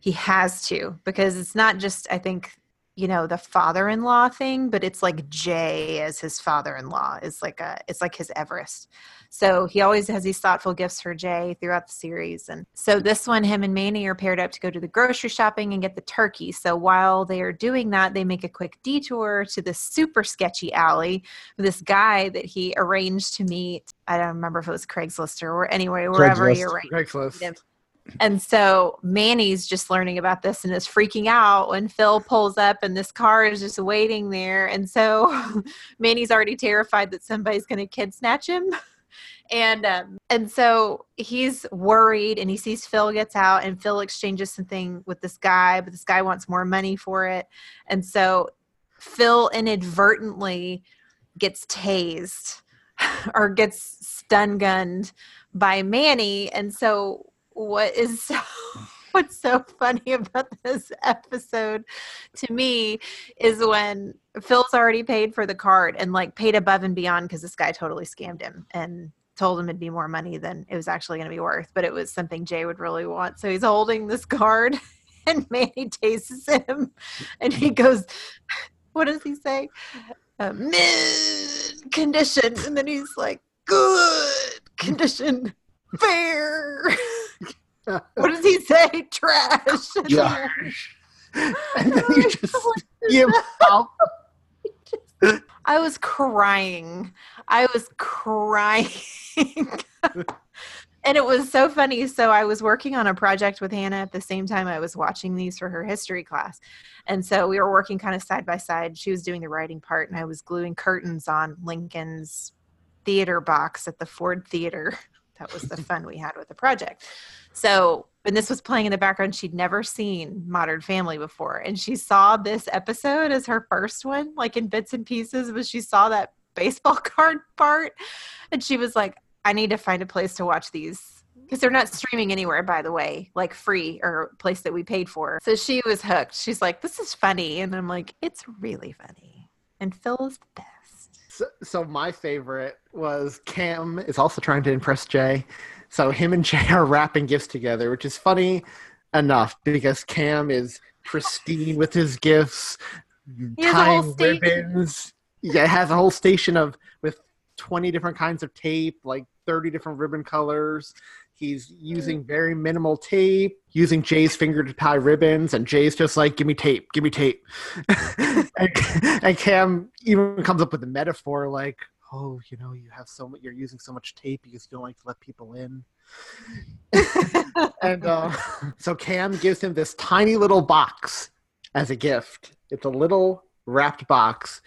He has to because it's not just I think you know the father-in-law thing but it's like jay as his father-in-law is like a it's like his everest so he always has these thoughtful gifts for jay throughout the series and so this one him and manny are paired up to go to the grocery shopping and get the turkey so while they are doing that they make a quick detour to this super sketchy alley with this guy that he arranged to meet i don't remember if it was craigslist or anyway wherever he Craigslist. arranged Craigslist. And so Manny's just learning about this and is freaking out when Phil pulls up and this car is just waiting there. And so Manny's already terrified that somebody's going to kid snatch him. And um, and so he's worried and he sees Phil gets out and Phil exchanges something with this guy, but this guy wants more money for it. And so Phil inadvertently gets tased or gets stun gunned by Manny. And so what is so what's so funny about this episode to me is when Phil's already paid for the card and like paid above and beyond because this guy totally scammed him and told him it'd be more money than it was actually going to be worth, but it was something Jay would really want. So he's holding this card and Manny tastes him and he goes, What does he say? Uh, mid condition. And then he's like, Good condition. Fair. what does he say? Trash. Yeah. and then you just give up. I was crying. I was crying. and it was so funny. So I was working on a project with Hannah at the same time I was watching these for her history class. And so we were working kind of side by side. She was doing the writing part and I was gluing curtains on Lincoln's theater box at the Ford Theater. That was the fun we had with the project. So when this was playing in the background, she'd never seen Modern Family before. And she saw this episode as her first one, like in bits and pieces, but she saw that baseball card part. And she was like, I need to find a place to watch these. Because they're not streaming anywhere, by the way, like free or place that we paid for. So she was hooked. She's like, This is funny. And I'm like, It's really funny. And Phil is the best. So, so my favorite was Cam is also trying to impress Jay. So him and Jay are wrapping gifts together, which is funny enough because Cam is pristine with his gifts, He has a whole tying ribbons. Yeah, has a whole station of with twenty different kinds of tape, like thirty different ribbon colors. He's using very minimal tape, using Jay's finger to tie ribbons, and Jay's just like, "Give me tape, give me tape." and, and Cam even comes up with a metaphor like, "Oh, you know, you have so much, you're using so much tape because you don't like to let people in." and uh, so Cam gives him this tiny little box as a gift. It's a little wrapped box,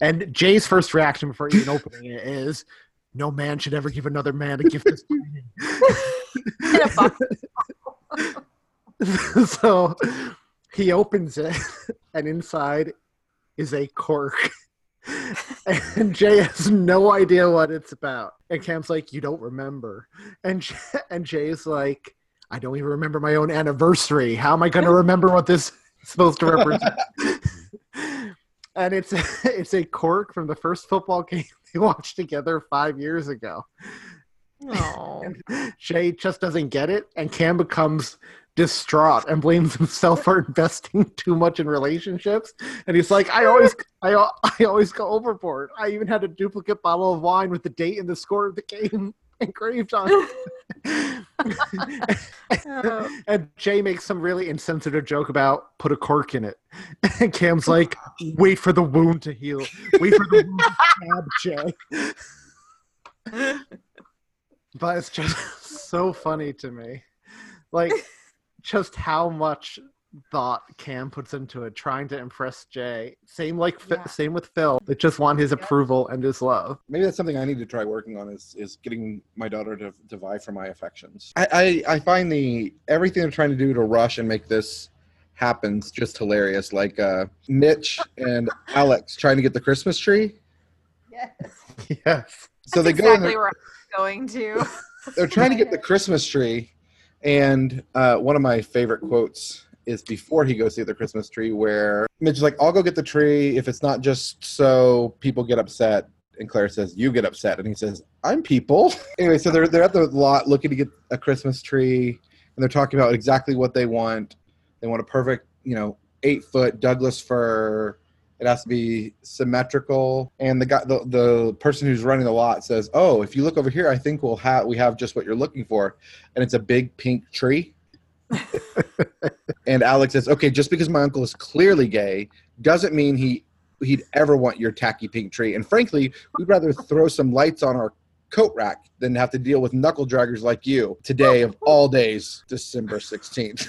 and Jay's first reaction before even opening it is, "No man should ever give another man a gift this tiny." In a box. so he opens it, and inside is a cork. and Jay has no idea what it's about. And Cam's like, "You don't remember?" And and Jay's like, "I don't even remember my own anniversary. How am I going to remember what this is supposed to represent?" and it's it's a cork from the first football game they watched together five years ago. Oh. Jay just doesn't get it, and Cam becomes distraught and blames himself for investing too much in relationships. And he's like, "I always, I, I always go overboard. I even had a duplicate bottle of wine with the date and the score of the game engraved on it." Oh. and Jay makes some really insensitive joke about put a cork in it. And Cam's like, "Wait for the wound to heal. Wait for the wound to stab Jay." But it's just so funny to me like just how much thought cam puts into it trying to impress jay same like Fi- Yeah. same with phil they just want his approval and his love Maybe that's something I need to try working on is is getting my daughter to, to vie for my affections. I, I I find the everything they're trying to do to rush and make this happens just hilarious. Like uh, Mitch and Alex trying to get the Christmas tree. Yes. yes So they go in exactly there, where I'm going to. they're trying to get the Christmas tree, and uh, one of my favorite quotes is before he goes to the Christmas tree, where Mitch is like, "I'll go get the tree if it's not just so people get upset." And Claire says, "You get upset," and he says, "I'm people." anyway, so they're they're at the lot looking to get a Christmas tree, and they're talking about exactly what they want. They want a perfect, you know, eight foot Douglas fir. It has to be symmetrical. And the guy, the, the person who's running the lot says, "Oh, if you look over here, I think we'll have we have just what you're looking for." And it's a big pink tree. and Alex says, "Okay, just because my uncle is clearly gay doesn't mean he he'd ever want your tacky pink tree. And frankly, we'd rather throw some lights on our coat rack than have to deal with knuckle draggers like you today of all days, December 16th.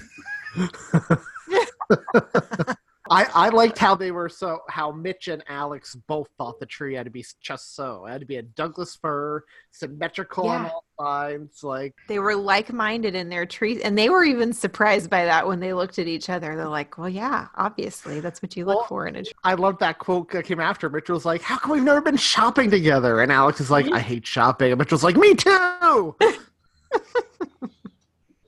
I, I liked how they were so how Mitch and Alex both thought the tree had to be just so. It had to be a Douglas fir, symmetrical on all sides. Like They were like-minded in their trees, and they were even surprised by that when they looked at each other. They're like, "Well, yeah, obviously, that's what you look Well, for in a tree." I love that quote that came after. Mitch was like, "How come we've never been shopping together?" And Alex is like, mm-hmm. "I hate shopping." And Mitch was like, "Me too."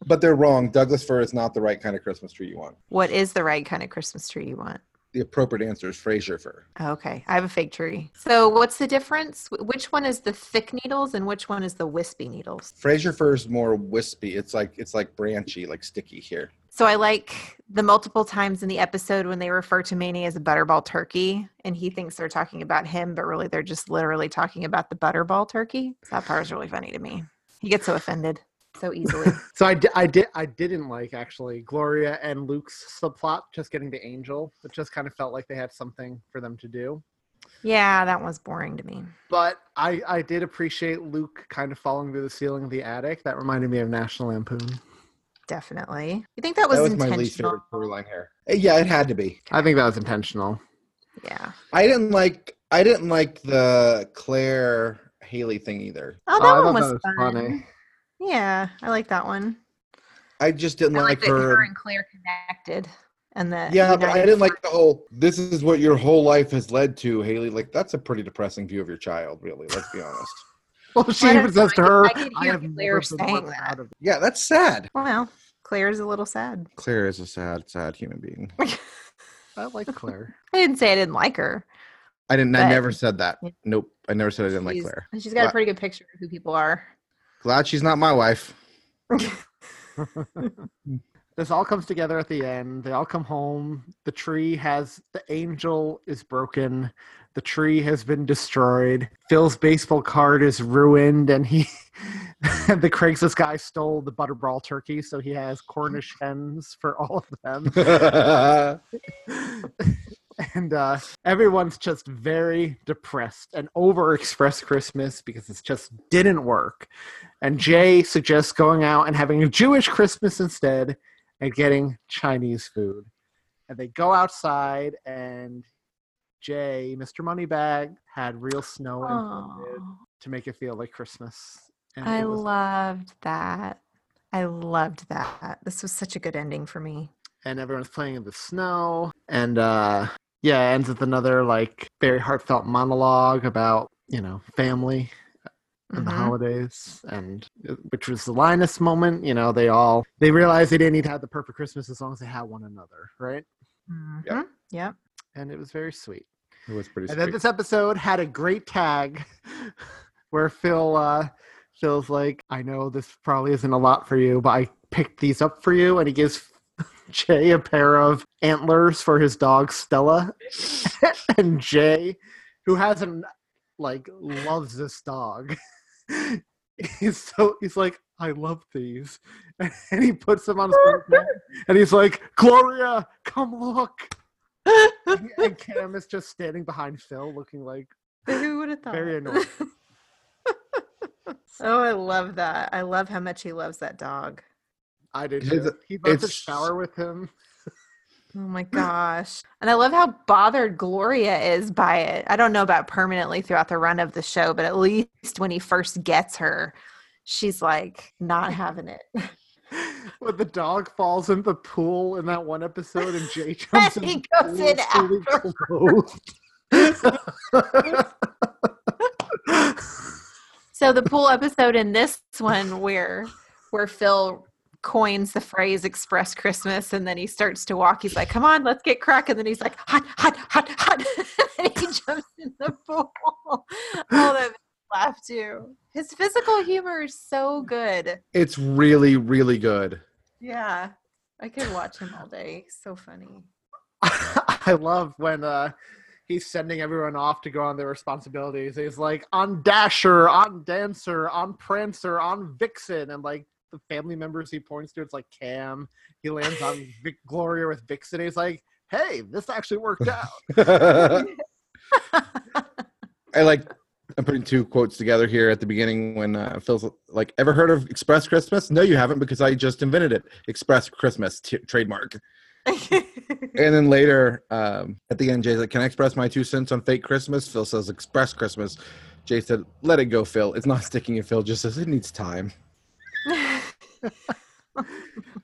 But they're wrong. Douglas fir is not the right kind of Christmas tree you want. What is the right kind of Christmas tree you want? The appropriate answer is Fraser fir. Okay, I have a fake tree. So, what's the difference? Which one is the thick needles, and which one is the wispy needles? Fraser fir is more wispy. It's like it's like branchy, like sticky here. So, I like the multiple times in the episode when they refer to Manny as a butterball turkey, and he thinks they're talking about him, but really they're just literally talking about the butterball turkey. That part is really funny to me. He gets so offended so easily. So I, di- I did I didn't like actually Gloria and Luke's subplot just getting the angel. It just kind of felt like they had something for them to do. yeah, that was boring to me. But I I did appreciate Luke kind of falling through the ceiling of the attic. That reminded me of National Lampoon. Definitely. You think that was, That was my least favorite storyline here. Uh, Yeah, it had to be. I think that was intentional. Yeah. I didn't like I didn't like the Claire Haley thing either. Oh, Oh, that I one thought was, that was fun. funny. Yeah, I like that one. I just didn't I like like that her her. and Claire connected, and that Yeah, but I didn't like the whole this is what your whole life has led to, Haley. Like that's a pretty depressing view of your child, really. Let's be honest. Well, she even says to her, I "I have Claire never saying that. proud of Yeah, that's sad. Well, Claire's a little sad. Claire is a sad, sad human being. I like Claire. I didn't say I didn't like her. I didn't. I never said that. Nope. I never said I didn't like Claire. She's got a pretty good picture of who people are. Glad she's not my wife. This all comes together at the end. They all come home. The tree has the angel is broken. The tree has been destroyed. Phil's baseball card is ruined, and he the Craigslist guy stole the butterball turkey, so he has Cornish hens for all of them. and uh, everyone's just very depressed and overexpressed Christmas because it just didn't work. And Jay suggests going out and having a Jewish Christmas instead and getting Chinese food. And they go outside, and Jay, Mr. Moneybag, had real snow to make it feel like Christmas. And I was- loved that. I loved that. This was such a good ending for me. and everyone's playing in the snow and uh yeah it ends with another like very heartfelt monologue about you know family and the Mhm. holidays and uh, which was the linus moment you know they all they realized they didn't need to have the perfect christmas as long as they had one another right Mhm. Yep. and it was very sweet It was pretty and then this episode had a great tag where phil uh phil's like i know this probably isn't a lot for you but i picked these up for you and he gives jay a pair of antlers for his dog stella and jay who hasn't like loves this dog he's so he's like i love these and he puts them on his birthday, and he's like gloria come look and, and cam is just standing behind phil looking like Who would have thought? very annoyed oh, I love that. I love how much he loves that dog. I did It's- too. he loves to shower with him Oh my gosh. And I love how bothered Gloria is by it. I don't know about permanently throughout the run of the show, but at least when he first gets her, she's like not having it. when the dog falls in the pool in that one episode and jay jumps in he the goes in fully clothed. So the pool episode in this one where where Phil coins the phrase express Christmas and then he starts to walk, he's like, Come on, let's get crack. And then he's like, hot, hot, hot, hot. and he jumps in the pool. Oh, that laugh too. His physical humor is so good. It's really, really good. Yeah. I could watch him all day. So funny. I love when uh, he's sending everyone off to go on their responsibilities. He's like on Dasher, on Dancer, on Prancer, on Vixen, and like the family members he points to, it's like Cam. He lands on Vic- Gloria with Vixen. He's like, "Hey, this actually worked out." I like. I'm putting two quotes together here at the beginning when uh, Phil's like, "Ever heard of Express Christmas? No, you haven't because I just invented it. Express Christmas t- trademark." and then later um, at the end, Jay's like, "Can I express my two cents on fake Christmas?" Phil says, "Express Christmas." Jay said, "Let it go, Phil. It's not sticking." And Phil just says, "It needs time."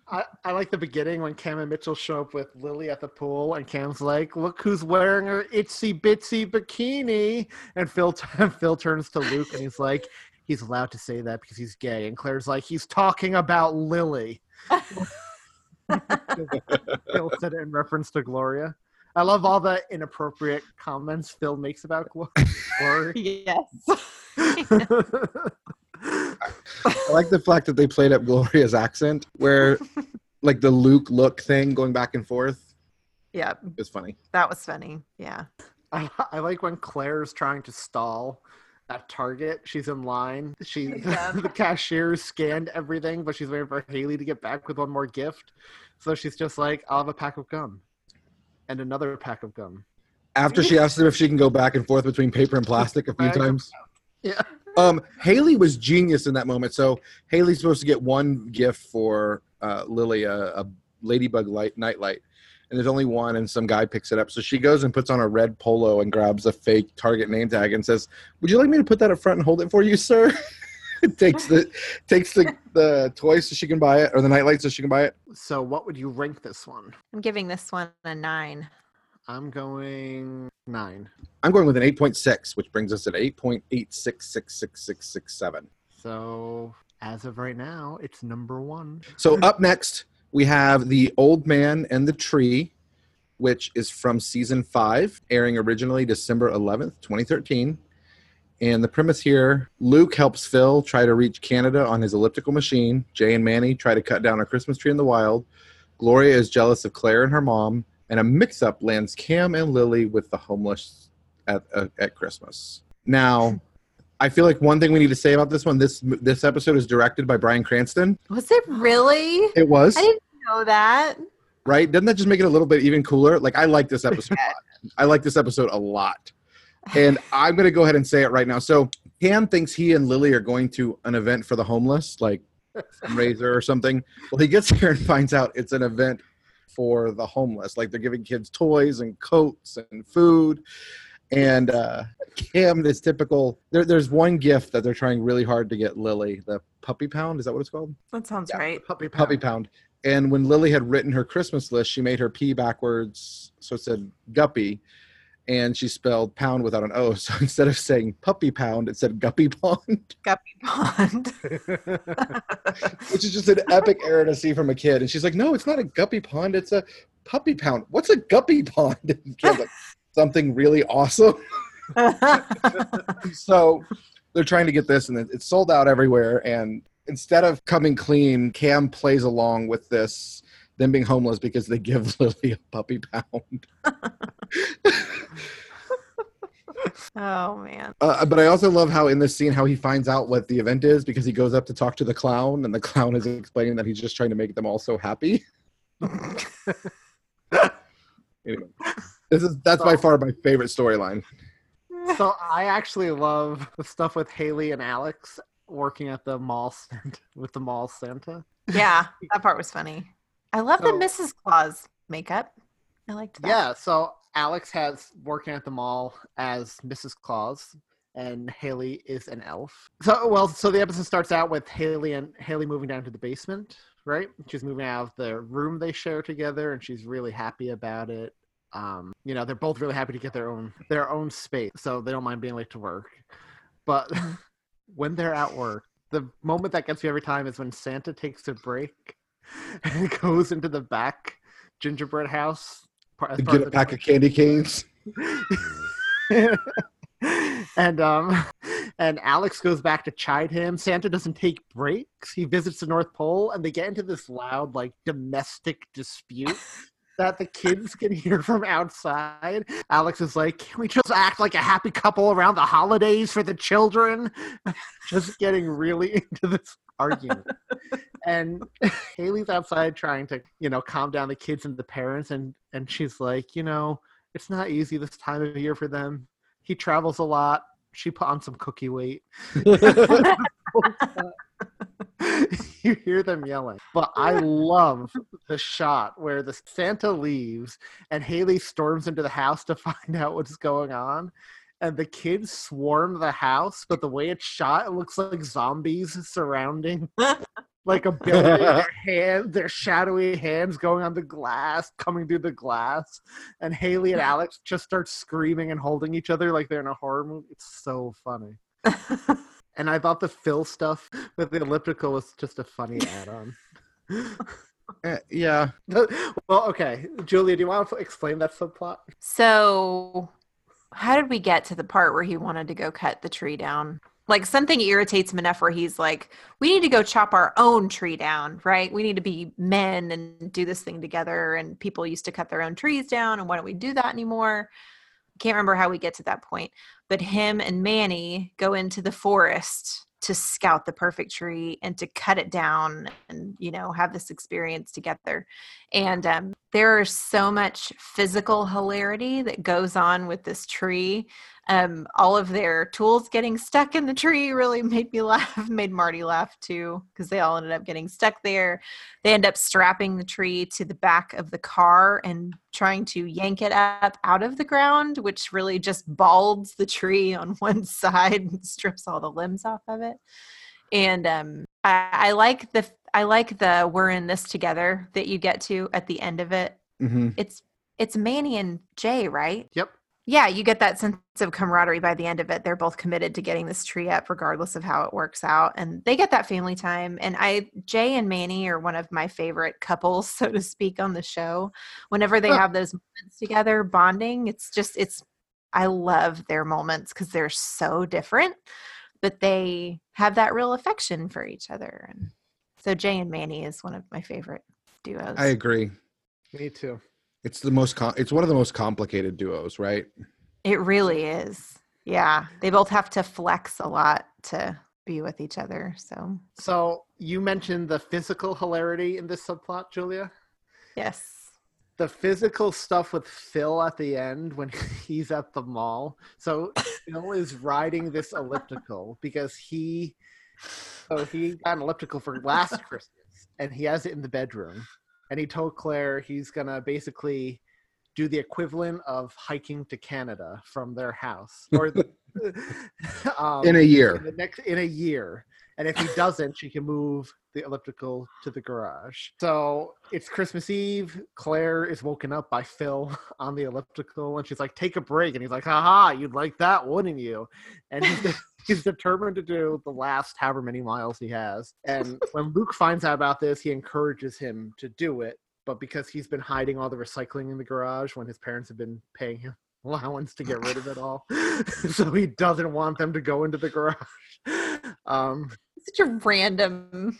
I, I like the beginning when Cam and Mitchell show up with Lily at the pool, and Cam's like, "Look who's wearing her itsy bitsy bikini," and Phil Phil turns to Luke and he's like, "He's allowed to say that because he's gay," and Claire's like, "He's talking about Lily." Phil said it in reference to Gloria. I love all the inappropriate comments Phil makes about Gloria. yes. I like the fact that they played up Gloria's accent, where like the Luke look thing going back and forth yeah, is funny. that was funny. Yeah. I, I like when Claire's trying to stall at Target. She's in line. She Yeah. the cashier scanned everything, but she's waiting for Haley to get back with one more gift. So she's just like, "I'll have a pack of gum, and another pack of gum." After she asks him if she can go back and forth between paper and plastic a few times. Yeah. Um, Haley was genius in that moment. So Haley's supposed to get one gift for uh, Lily, a, a ladybug light nightlight, and there's only one, and some guy picks it up. So she goes and puts on a red polo and grabs a fake Target name tag and says, "Would you like me to put that up front and hold it for you, sir?" takes the takes the the toy so she can buy it, or the nightlight so she can buy it. So, what would you rank this one? I'm giving this one a nine. I'm going nine. I'm going with an 8.6, which brings us at 8.8666667. So, as of right now, it's number one. So up next, we have The Old Man and the Tree, which is from season five, airing originally December 11th, 2013. And the premise here Luke helps Phil try to reach Canada on his elliptical machine. Jay and Manny try to cut down a Christmas tree in the wild. Gloria is jealous of Claire and her mom. And a mix up lands Cam and Lily with the homeless at, uh, at Christmas. Now, I feel like one thing we need to say about this one this this episode is directed by Bryan Cranston. Was it really? It was I didn't know that. right? Doesn't that just make it a little bit even cooler? Like I like this episode. a lot. I like this episode a lot, and I'm gonna go ahead and say it right now. So Cam thinks he and Lily are going to an event for the homeless, like fundraiser or something. Well, he gets here and finds out it's an event for the homeless. Like they're giving kids toys and coats and food. And uh, Cam, this typical. There, there's one gift that they're trying really hard to get Lily, the puppy pound. Is that what it's called? That sounds right. Puppy pound. puppy pound. And when Lily had written her Christmas list, she made her P backwards, so it said guppy, and she spelled pound without an O. So instead of saying puppy pound, it said guppy pond, Guppy Pond. which is just an epic error to see from a kid. And she's like, "No, it's not a guppy pond. It's a puppy pound. What's a guppy pond?" Like, Something really awesome. so they're trying to get this, and it's sold out everywhere. And instead of coming clean, Cam plays along with this, them being homeless because they give Lily a puppy pound. oh man. Uh, but I also love how in this scene how he finds out what the event is because he goes up to talk to the clown, and the clown is explaining that he's just trying to make them all so happy. anyway, this is that's by far my favorite storyline. so I actually love the stuff with Haley and Alex working at the mall with the mall Santa. Yeah, that part was funny. I love So- the Mrs. Claus makeup. I liked that. Yeah, so Alex has working at the mall as Mrs. Claus, and Haley is an elf. So well, so the episode starts out with Haley and Haley moving down to the basement, right? She's moving out of the room they share together, and she's really happy about it. Um, you know, they're both really happy to get their own their own space, so they don't mind being late to work. But when they're at work, the moment that gets me every time is when Santa takes a break and goes into the back gingerbread house. part- To part get a the pack of candy canes. and um and Alex goes back to chide him. Santa doesn't take breaks. He visits the North Pole and they get into this loud like domestic dispute. That the kids can hear from outside. Alex is like, "Can we just act like a happy couple around the holidays for the children?" just getting really into this argument. and Haley's outside trying to, you know, calm down the kids and the parents and and she's like, "You know, it's not easy this time of year for them. He travels a lot. She put on some cookie weight." you hear them yelling. But I love the shot where the Santa leaves and Haley storms into the house to find out what's going on. And the kids swarm the house, but the way it's shot, it looks like zombies surrounding like a building. their hand, their shadowy hands going on the glass, coming through the glass, and Haley and Alex just start screaming and holding each other like they're in a horror movie. It's so funny. And I thought the Phil stuff with the elliptical was just a funny add-on. Uh, yeah. well, okay, Julia, do you want to explain that subplot? So, how did we get to the part where he wanted to go cut the tree down? Like something irritates him enough where he's like, "We need to go chop our own tree down, right? We need to be men and do this thing together." And people used to cut their own trees down, and why don't we do that anymore? Can't remember how we get to that point, but him and Manny go into the forest to scout the perfect tree and to cut it down and you know have this experience together. And um, there's so much physical hilarity that goes on with this tree um, all of their tools getting stuck in the tree really made me laugh made marty laugh too because they all ended up getting stuck there they end up strapping the tree to the back of the car and trying to yank it up out of the ground which really just balds the tree on one side and strips all the limbs off of it and um, I, I like the I like the we're in this together that you get to at the end of it. Mm-hmm. It's it's Manny and Jay, right? Yep. Yeah, you get that sense of camaraderie by the end of it. They're both committed to getting this tree up, regardless of how it works out, and they get that family time. And I, Jay and Manny are one of my favorite couples, so to speak, on the show. Whenever they have those moments together, bonding, it's just it's. I love their moments because they're so different, but they have that real affection for each other. And so Jay and Manny is one of my favorite duos. I agree. Me too. It's the most. Com- it's one of the most complicated duos, right? It really is. Yeah, they both have to flex a lot to be with each other. So, so you mentioned the physical hilarity in this subplot, Julia. Yes. The physical stuff with Phil at the end when he's at the mall. So Phil is riding this elliptical because he, so he got an elliptical for last Christmas, and he has it in the bedroom and he told Claire he's gonna basically do the equivalent of hiking to Canada from their house, or the, um, in a year. In, next, in a year, and if he doesn't, she can move the elliptical to the garage. So it's Christmas Eve. Claire is woken up by Phil on the elliptical, and she's like, "Take a break," and he's like, "Haha, you'd like that, wouldn't you?" And he's, determined to do the last however many miles he has. And when Luke finds out about this, he encourages him to do it. But because he's been hiding all the recycling in the garage when his parents have been paying him allowance to get rid of it all, so he doesn't want them to go into the garage. Um, Such a random,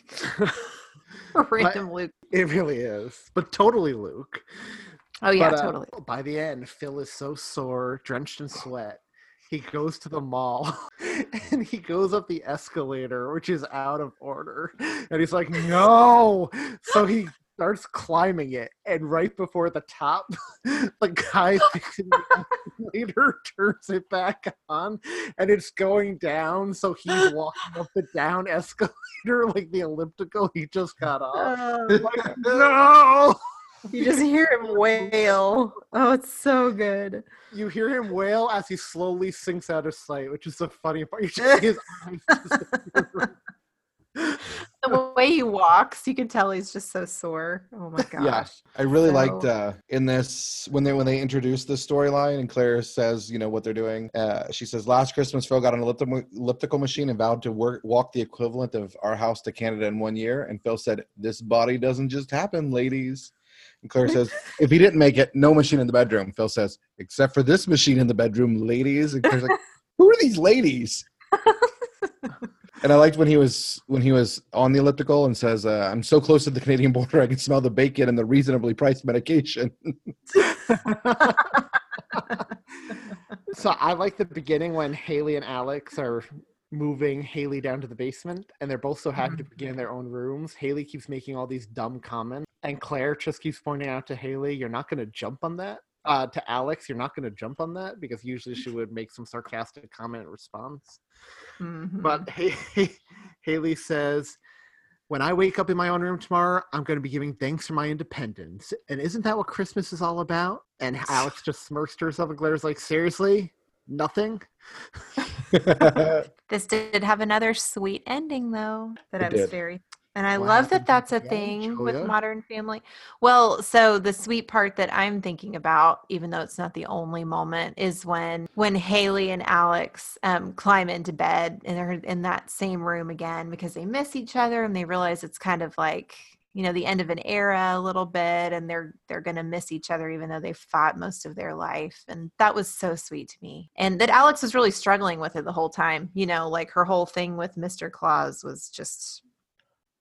random Luke. It really is, but totally Luke. Oh yeah, but, uh, totally. By the end, Phil is so sore, drenched in sweat. He goes to the mall and he goes up the escalator, which is out of order. And he's like, no. So he starts climbing it. And right before the top, the guy fixing the escalator turns it back on and it's going down. So he's walking up the down escalator like the elliptical he just got off. like, no. You just hear him wail. Oh, it's so good. You hear him wail as he slowly sinks out of sight, which is the funny part. You just see his eyes. the way he walks, you can tell he's just so sore. Oh my gosh. Yeah, I really So- liked uh, in this when they when they introduced this storyline and Claire says, you know, what they're doing. Uh, she says, "Last Christmas, Phil got an elliptical, elliptical machine and vowed to work walk the equivalent of our house to Canada in one year." And Phil said, "This body doesn't just happen, ladies." And Claire says, "If he didn't make it, no machine in the bedroom." Phil says, "Except for this machine in the bedroom, ladies." And Claire's like, "Who are these ladies?" And I liked when he was when he was on the elliptical and says, uh, "I'm so close to the Canadian border, I can smell the bacon and the reasonably priced medication." so I like the beginning when Haley and Alex are moving Haley down to the basement, and they're both so happy to be in their own rooms. Haley keeps making all these dumb comments, and Claire just keeps pointing out to Haley, "You're not going to jump on that." Uh, to Alex, you're not going to jump on that because usually she would make some sarcastic comment response. Mhm. But Hay- Haley says, When I wake up in my own room tomorrow, I'm going to be giving thanks for my independence. And isn't that what Christmas is all about? And Alex just smirks to herself and glares like, Seriously? Nothing? This did have another sweet ending, though, that It I was did. very. And I What love that that's a Yeah, thing with Modern Family. Well, so the sweet part that I'm thinking about, even though it's not the only moment, is when when Haley and Alex um, climb into bed and they're in that same room again because they miss each other and they realize it's kind of like you know the end of an era a little bit and they're they're going to miss each other even though they've fought most of their life and that was so sweet to me and that alex was really struggling with it the whole time you know like her whole thing with mr claus was just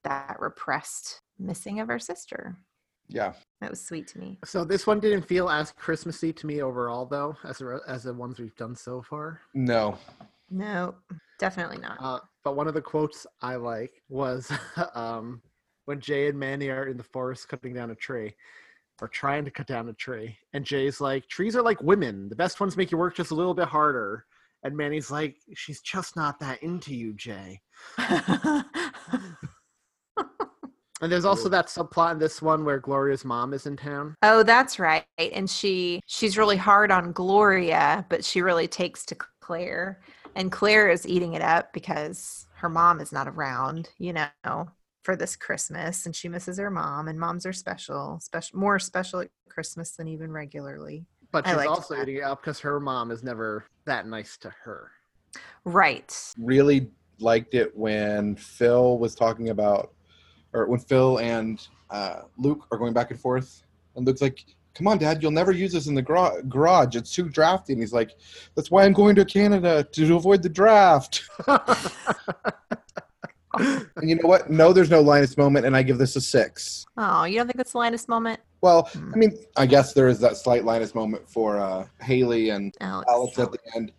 that repressed missing of her sister yeah. that was sweet to me So this one didn't feel as Christmassy to me overall, though, as the, as the ones we've done so far. No. no definitely not Uh, but one of the quotes I like was um, when Jay and Manny are in the forest cutting down a tree or trying to cut down a tree. And Jay's like, trees are like women. The best ones make you work just a little bit harder. And Manny's like, she's just not that into you, Jay. And there's also that subplot in this one where Gloria's mom is in town. Oh, that's right. And she she's really hard on Gloria, but she really takes to Claire. And Claire is eating it up because her mom is not around, you know, for this Christmas and she misses her mom and moms are special, special more special at Christmas than even regularly. But she's liked also that. eating it up because her mom is never that nice to her. Right. Really liked it when Phil was talking about, or when Phil and uh, Luke are going back and forth, and Luke's like, "Come on, Dad, you'll never use this in the gra- garage. It's too drafty." And he's like, "That's why I'm going to Canada to avoid the draft." and you know what? No, there's no Linus moment, and I give this a six. Oh, you don't think it's the Linus moment? Well, I mean, I guess there is that slight Linus moment for uh, Haley and Alex. Alex at the end,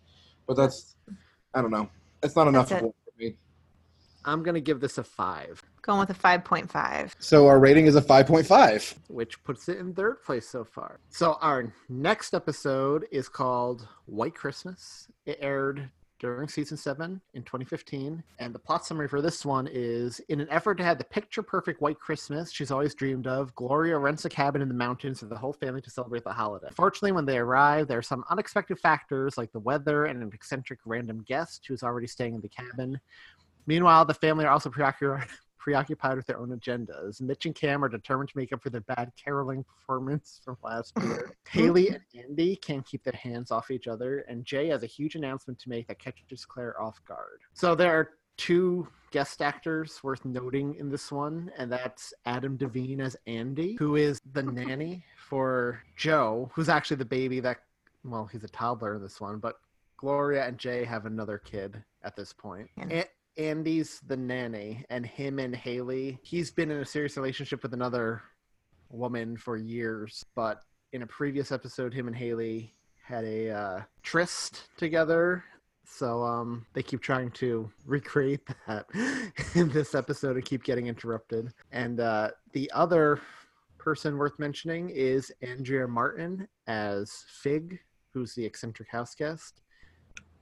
but that's I don't know. It's not enough it. for me. I'm going to give this a five, Going with a 5.5. So our rating is a five point five. which puts it in third place so far. So our next episode is called White Christmas. It aired during season seven in 2015. And the plot summary for this one is in an effort to have the picture perfect white Christmas she's always dreamed of, Gloria rents a cabin in the mountains for the whole family to celebrate the holiday. Fortunately, when they arrive, there are some unexpected factors like the weather and an eccentric random guest who's already staying in the cabin. Meanwhile, the family are also preoccupied preoccupied with their own agendas. Mitch and Cam are determined to make up for their bad caroling performance from last year. Hmm. Haley and Andy can't keep their hands off each other, and Jay has a huge announcement to make that catches Claire off guard. So there are two guest actors worth noting in this one, and that's Adam DeVine as Andy, who is the nanny for Joe, who's actually the baby that, well, he's a toddler in this one, but Gloria and Jay have another kid at this point. And- Andy's the nanny, and him and Haley, he's been in a serious relationship with another woman for years, but in a previous episode, him and Haley had a uh, tryst together. So um, they keep trying to recreate that in this episode and keep getting interrupted. And uh, the other person worth mentioning is Andrea Martin as Fig, who's the eccentric house guest.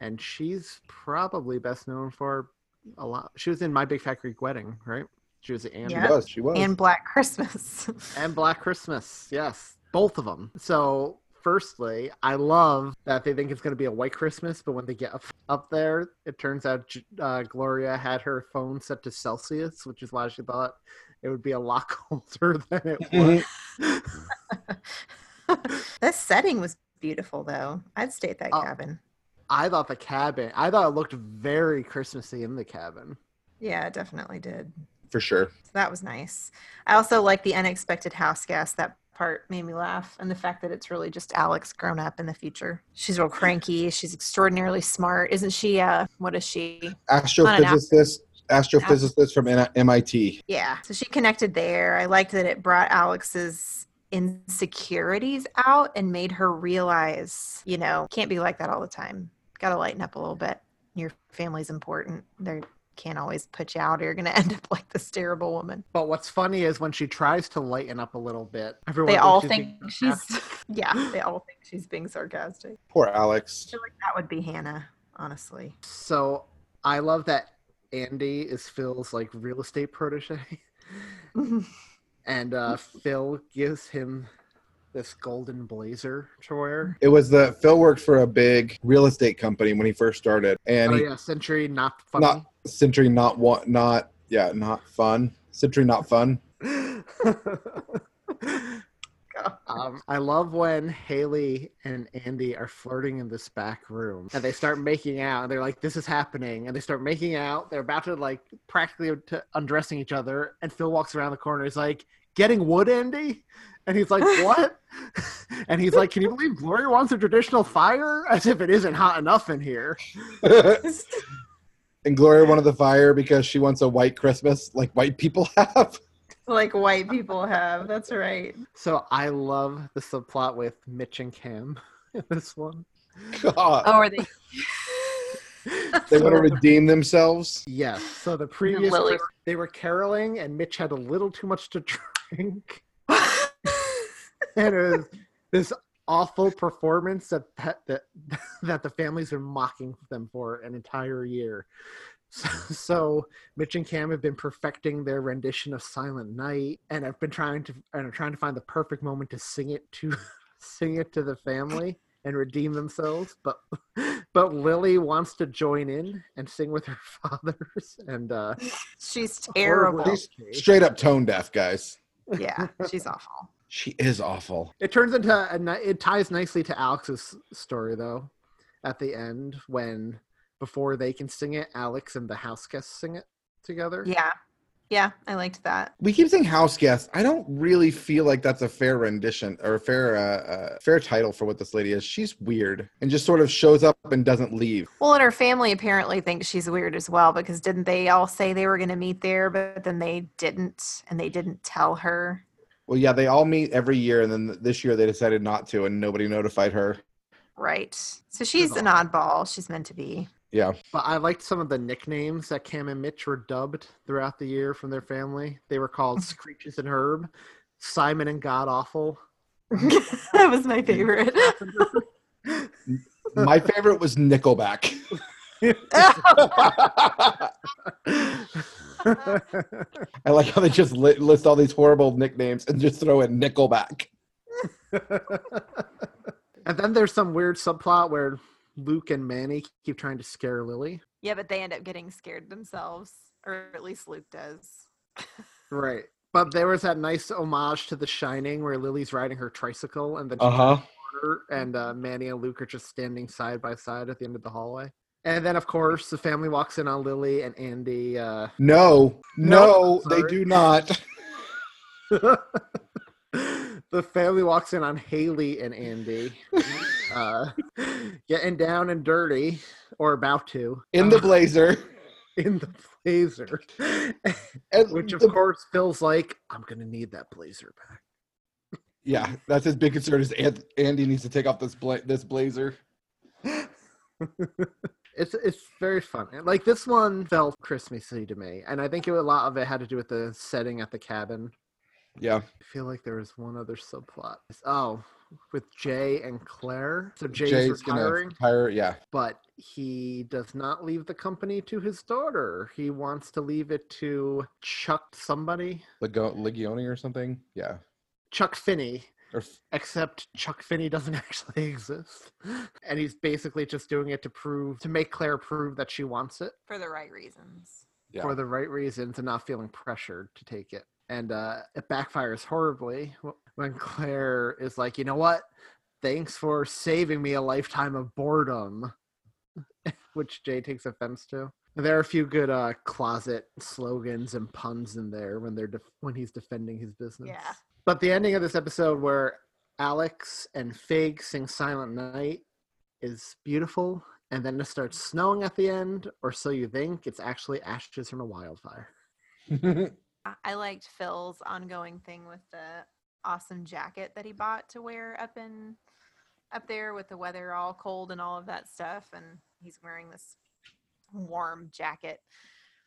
And she's probably best known for a lot. She was in My Big Fat Greek Wedding, right? She was Andy. Yeah. She was. She was. And Black Christmas. and Black Christmas. Yes, both of them. So, firstly, I love that they think it's going to be a white Christmas, but when they get up, up there, it turns out uh, Gloria had her phone set to Celsius, which is why she thought it would be a lot colder than it was. this setting was beautiful, though. I'd stay at that Oh. cabin. I thought the cabin. I thought it looked very Christmassy in the cabin. Yeah, it definitely did. For sure. So that was nice. I also like the unexpected house guest. That part made me laugh. And the fact that it's really just Alex grown up in the future. She's real cranky. She's extraordinarily smart. Isn't she? Uh, what is she? Astrophysicist. astrophysicist from MIT. Yeah. So she connected there. I liked that it brought Alex's insecurities out and made her realize, you know, can't be like that all the time. Got to lighten up a little bit. Your family's important. They can't always put you out or you're going to end up like this terrible woman. But what's funny is when she tries to lighten up a little bit, everyone They all she's think she's, yeah, they all think she's being sarcastic. Poor Alex. I feel like that would be Hannah, honestly. So I love that Andy is Phil's like real estate protege, and uh, Phil gives him this golden blazer to wear. It was the Phil worked for a big real estate company when he first started, and oh he, yeah, Century not funny. not Century, not want, not yeah, not fun. Century, not fun. Um, I love when Haley and Andy are flirting in this back room and they start making out and they're like, this is happening. And they start making out. They're about to like practically undressing each other. And Phil walks around the corner. He's like, getting wood, Andy? And he's like, what? and he's like, can you believe Gloria wants a traditional fire? As if it isn't hot enough in here. and Gloria wanted the fire because she wants a white Christmas, like white people have. like white people have. That's right. So I love the subplot with Mitch and Cam in this one. God, Oh, are they? they want to redeem themselves. Yes. So the previous Lily- they were caroling, and Mitch had a little too much to drink, and it was this awful performance that that that, that the families are mocking them for an entire year. So, so Mitch and Cam have been perfecting their rendition of Silent Night, and I've been trying to and are trying to find the perfect moment to sing it to sing it to the family and redeem themselves. But but Lily wants to join in and sing with her fathers, and uh, She's terrible. She's straight up tone deaf, guys. Yeah, she's awful. She is awful. It turns into a, it ties nicely to Alex's story though, at the end when before they can sing it, Alex and the house guests sing it together. Yeah. Yeah, I liked that. We keep saying house guest. I don't really feel like that's a fair rendition or a fair uh, uh, fair title for what this lady is. She's weird and just sort of shows up and doesn't leave. Well, and her family apparently thinks she's weird as well because didn't they all say they were going to meet there, but then they didn't, and they didn't tell her. Well, yeah, they all meet every year, and then this year they decided not to, and nobody notified her. Right. So she's an oddball. She's meant to be. Yeah, But I liked some of the nicknames that Cam and Mitch were dubbed throughout the year from their family. They were called mm-hmm. Screeches and Herb, Simon and God Awful. that was my favorite. my favorite was Nickelback. I like how they just li- list all these horrible nicknames and just throw in Nickelback. and then there's some weird subplot where Luke and Manny keep trying to scare Lily. yeah, but they end up getting scared themselves, or at least Luke does. Right. But there was that nice homage to The Shining where Lily's riding her tricycle and the Uh huh. and uh, Manny and Luke are just standing side by side at the end of the hallway. And then, of course, the family walks in on Lily and Andy. Uh, No, no, No, they do not. the family walks in on Haley and Andy, uh, getting down and dirty, or about to, In the blazer. in the blazer. Which, of the- course, feels like I'm going to need that blazer back. Yeah, that's his big concern. Is Andy needs to take off this bla- this blazer. It's it's very fun. Like this one felt Christmassy to me, and I think it, a lot of it had to do with the setting at the cabin. Yeah, I feel like there was one other subplot. Oh, with Jay and Claire. So Jay's, Jay's retiring, retire. Yeah, but he does not leave the company to his daughter. He wants to leave it to Chuck somebody, Lego- Legione or something. Yeah, Chuck Finney. Or f- Except Chuck Finney doesn't actually exist, and he's basically just doing it to prove to make Claire prove that she wants it. For the right reasons. yeah. for the right reasons and not feeling pressured to take it. And uh, it backfires horribly when Claire is like, you know what? Thanks for saving me a lifetime of boredom, which Jay takes offense to. There are a few good uh, closet slogans and puns in there when they're def- when he's defending his business. Yeah. But the ending of this episode where Alex and Fig sing Silent Night is beautiful and then it starts snowing at the end, or so you think. It's actually ashes from a wildfire. I- I liked Phil's ongoing thing with the awesome jacket that he bought to wear up in up there with the weather all cold and all of that stuff and he's wearing this warm jacket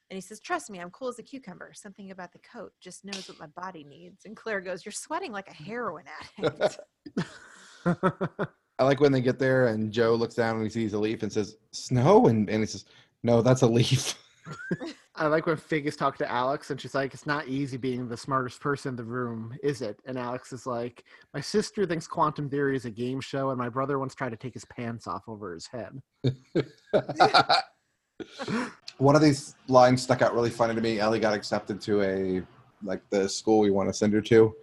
and he says trust me i'm cool as a cucumber something about the coat just knows what my body needs and claire goes you're sweating like a heroin addict I like when they get there and Joe looks down and he sees a leaf and says, Snow? And, and he says, No, that's a leaf. I like when Fig is talking to Alex and she's like, It's not easy being the smartest person in the room, is it? And Alex is like, My sister thinks quantum theory is a game show, and my brother once tried to take his pants off over his head. One of these lines stuck out really funny to me. Ellie got accepted to a like the school we want to send her to,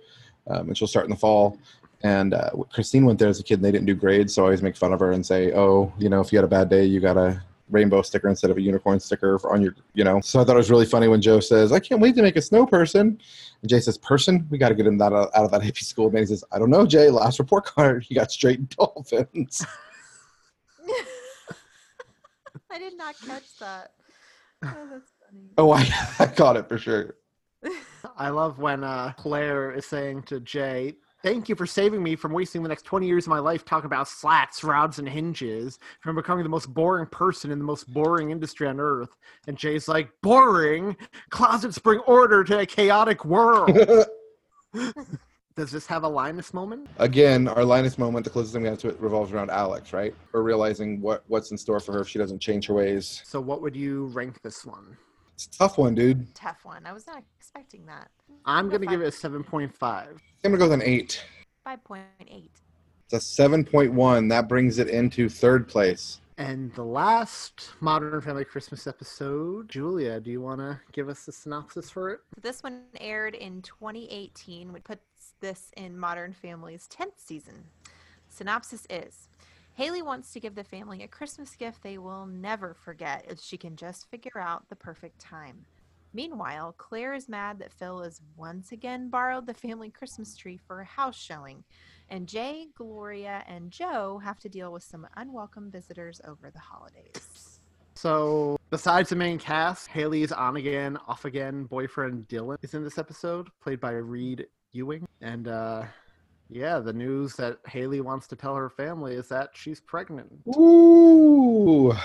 um, and she'll start in the fall. And uh, Christine went there as a kid, and they didn't do grades, so I always make fun of her and say, "Oh, you know, if you had a bad day, you got a rainbow sticker instead of a unicorn sticker on your, you know." So I thought it was really funny when Joe says, "I can't wait to make a snow person," and Jay says, "Person? We got to get him that out, out of that hippie school." And he says, "I don't know, Jay. Last report card, he got straight dolphins." i did not catch that oh that's funny oh, I, I caught it for sure. I love when uh, Claire is saying to Jay, Thank you for saving me from wasting the next 20 years of my life talking about slats, rods, and hinges, from becoming the most boring person in the most boring industry on earth. And Jay's like, Boring? Closets bring order to a chaotic world. Does this have a Linus moment? Again, our Linus moment, the closest thing we have to it revolves around Alex, right? Or realizing what what's in store for her if she doesn't change her ways. So, what would you rank this one? It's a tough one, dude. tough one i was not expecting that I'm going to give it a 7.5. I'm gonna go with an eight. 5.8 It's a seven point one. That brings it into third place. And the last Modern Family Christmas episode, Julia, do you want to give us the synopsis for it? This one aired in 2018, which puts this in Modern Family's 10th season. Synopsis is Haley wants to give the family a Christmas gift they will never forget if she can just figure out the perfect time. Meanwhile, Claire is mad that Phil has once again borrowed the family Christmas tree for a house showing, and Jay, Gloria, and Joe have to deal with some unwelcome visitors over the holidays. So, besides the main cast, Haley's on again, off again boyfriend Dylan is in this episode, played by Reed Ewing. And uh, yeah, the news that Haley wants to tell her family is that she's pregnant. Ooh.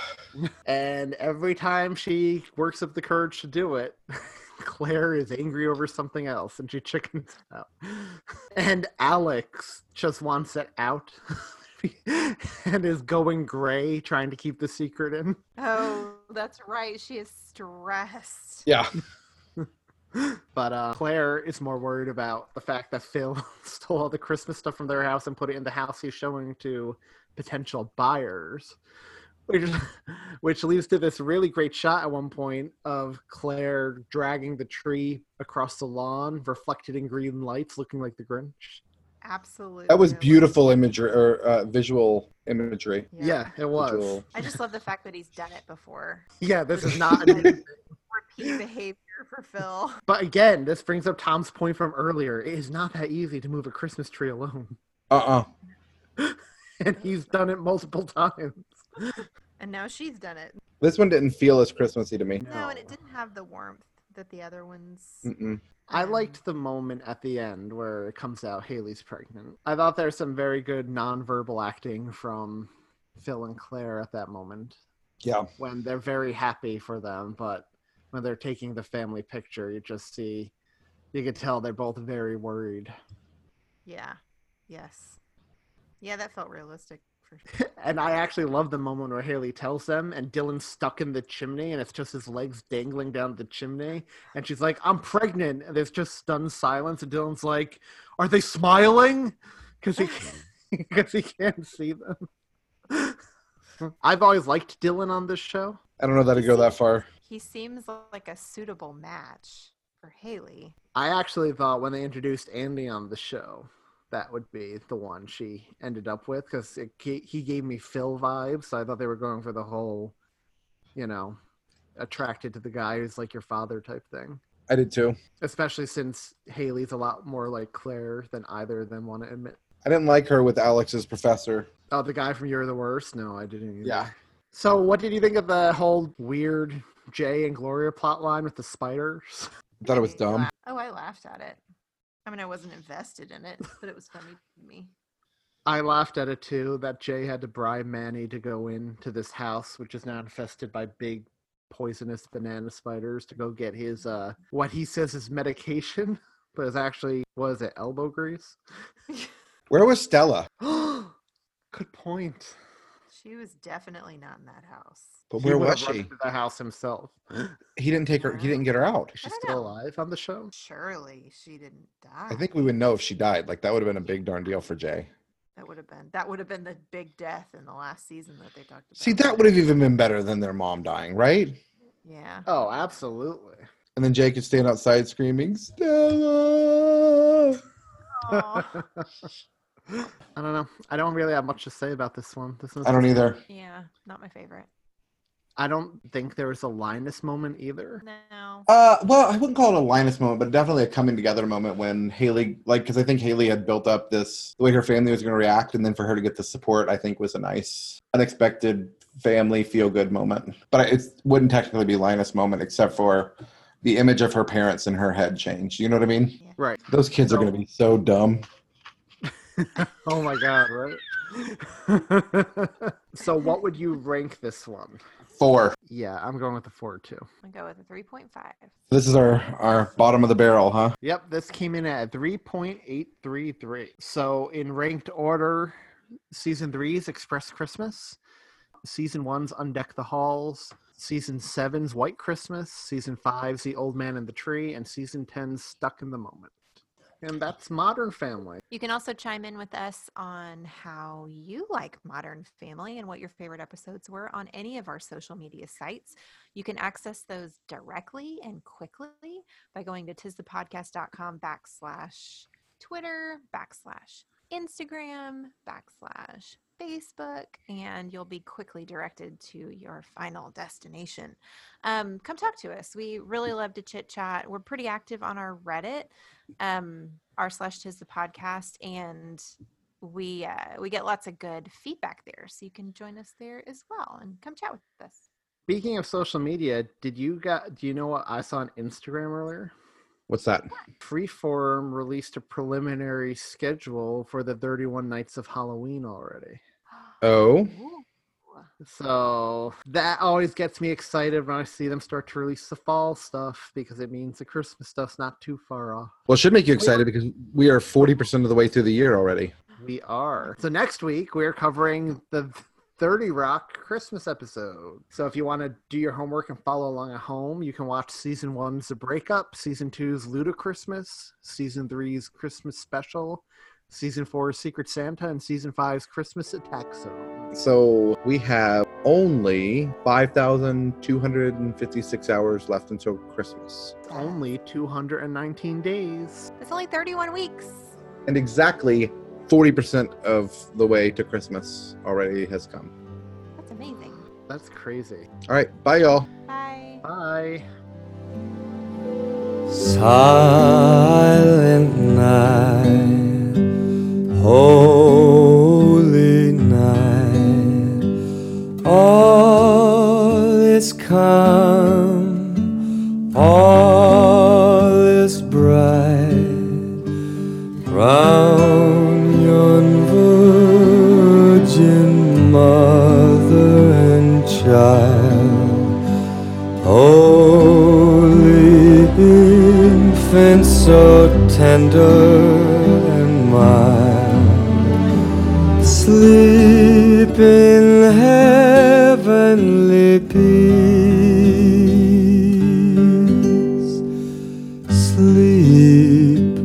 And every time she works up the courage to do it, Claire is angry over something else and she chickens out. And Alex just wants it out and is going gray trying to keep the secret in. Oh, that's right. She is stressed. Yeah. But uh, Claire is more worried about the fact that Phil stole all the Christmas stuff from their house and put it in the house he's showing to potential buyers. Which, which leads to this really great shot at one point of Claire dragging the tree across the lawn, reflected in green lights, looking like the Grinch. Absolutely. That was beautiful imagery or uh, visual imagery. Yeah, it was. Visual. I just love the fact that he's done it before. Yeah, this is not. a new thing. Repeat behavior for Phil. but again, this brings up Tom's point from earlier. It is not that easy to move a Christmas tree alone, Uh uh and he's done it multiple times. And now she's done it. This one didn't feel as Christmassy to me. No, and it didn't have the warmth that the other ones. Mm-mm. I liked the moment at the end where it comes out Haley's pregnant. I thought there's some very good nonverbal acting from Phil and Claire at that moment Yeah. when they're very happy for them, but when they're taking the family picture, you just see, you could tell they're both very worried. Yeah. Yes. Yeah, that felt realistic for sure. And I actually love the moment where Haley tells them, and Dylan's stuck in the chimney, and it's just his legs dangling down the chimney. And she's like, I'm pregnant. And there's just stunned silence. And Dylan's like, Are they smiling? Because he, because he can't see them. I've always liked Dylan on this show. I don't know that to go that far. He seems like a suitable match for Haley. I actually thought when they introduced Andy on the show, that would be the one she ended up with because he gave me Phil vibes. So I thought they were going for the whole, you know, attracted to the guy who's like your father type thing. I did too. Especially since Haley's a lot more like Claire than either of them want to admit. I didn't like her with Alex's professor. Oh, the guy from You're the Worst? No, I didn't. Either. Yeah. So, what did you think of the whole weird Jay and Gloria plot line with the spiders? I thought it was dumb. Oh, I laughed at it. I mean, I wasn't invested in it, but it was funny to me. I laughed at it too that Jay had to bribe Manny to go into this house, which is now infested by big poisonous banana spiders, to go get his uh what he says is medication, but it's actually what is it, elbow grease? Where was Stella? Good point. She was definitely not in that house. But He where would've was she? into The house himself. He didn't take her. He didn't get her out. Is she still know. alive on the show? Surely she didn't die. I think we would know if she died. Like that would have been a big darn deal for Jay. that would have been that would have been the big death in the last season that they talked about. See, that would have even been better than their mom dying, right? Yeah. Oh, absolutely. And then Jay could stand outside screaming, Stella. I don't know. I don't really have much to say about this one. This I don't either. yeah, not my favorite. I don't think there was a Linus moment either. No. Uh, well, I wouldn't call it a Linus moment, but definitely a coming together moment when Haley, like, because I think Haley had built up this the way her family was going to react, and then for her to get the support, I think was a nice, unexpected family feel good moment. But it wouldn't technically be Linus moment except for the image of her parents in her head changed. You know what I mean? Right. Those kids are going to be so dumb. Oh my god, right? So what would you rank this one? Four. Yeah, I'm going with the four too. I go with a three point five. This is our our bottom of the barrel, huh? Yep, this came in at 3.833. So in ranked order, season three's Express Christmas, season one's Undeck the Halls, season seven's White Christmas, season five's The Old Man and the Tree, and season ten's Stuck in the Moment. And that's Modern Family. You can also chime in with us on how you like Modern Family and what your favorite episodes were on any of our social media sites. You can access those directly and quickly by going to tisthepodcast.com backslash Twitter, backslash Instagram, backslash Facebook, and you'll be quickly directed to your final destination. Um, come talk to us. We really love to chit chat. We're pretty active on our Reddit, um, r slash tis the podcast, and we uh, we get lots of good feedback there. So you can join us there as well and come chat with us. Speaking of social media, did you got do you know what I saw on Instagram earlier? What's that? Freeform released a preliminary schedule for the 31 Nights of Halloween already. Oh, So that always gets me excited when I see them start to release the fall stuff because it means the Christmas stuff's not too far off. well, it should make you excited because we are forty percent of the way through the year already. We are. So next week we're covering the 30 Rock Christmas episode. So if you want to do your homework and follow along at home, you can watch season one's The Breakup, season two's Ludachristmas, season three's Christmas Special, season four's Secret Santa, and season five's Christmas Attack Zone. So we have only 5,256 hours left until Christmas. Only 219 days. It's only 31 weeks. And exactly 40% of the way to Christmas already has come. That's amazing. That's crazy. All right. Bye, y'all. Bye. Bye. Silent night, holy night, all is calm, all is bright. Round infant, so tender and mild, sleep in heavenly peace, sleep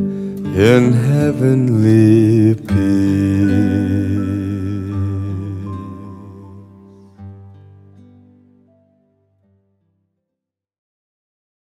in heavenly.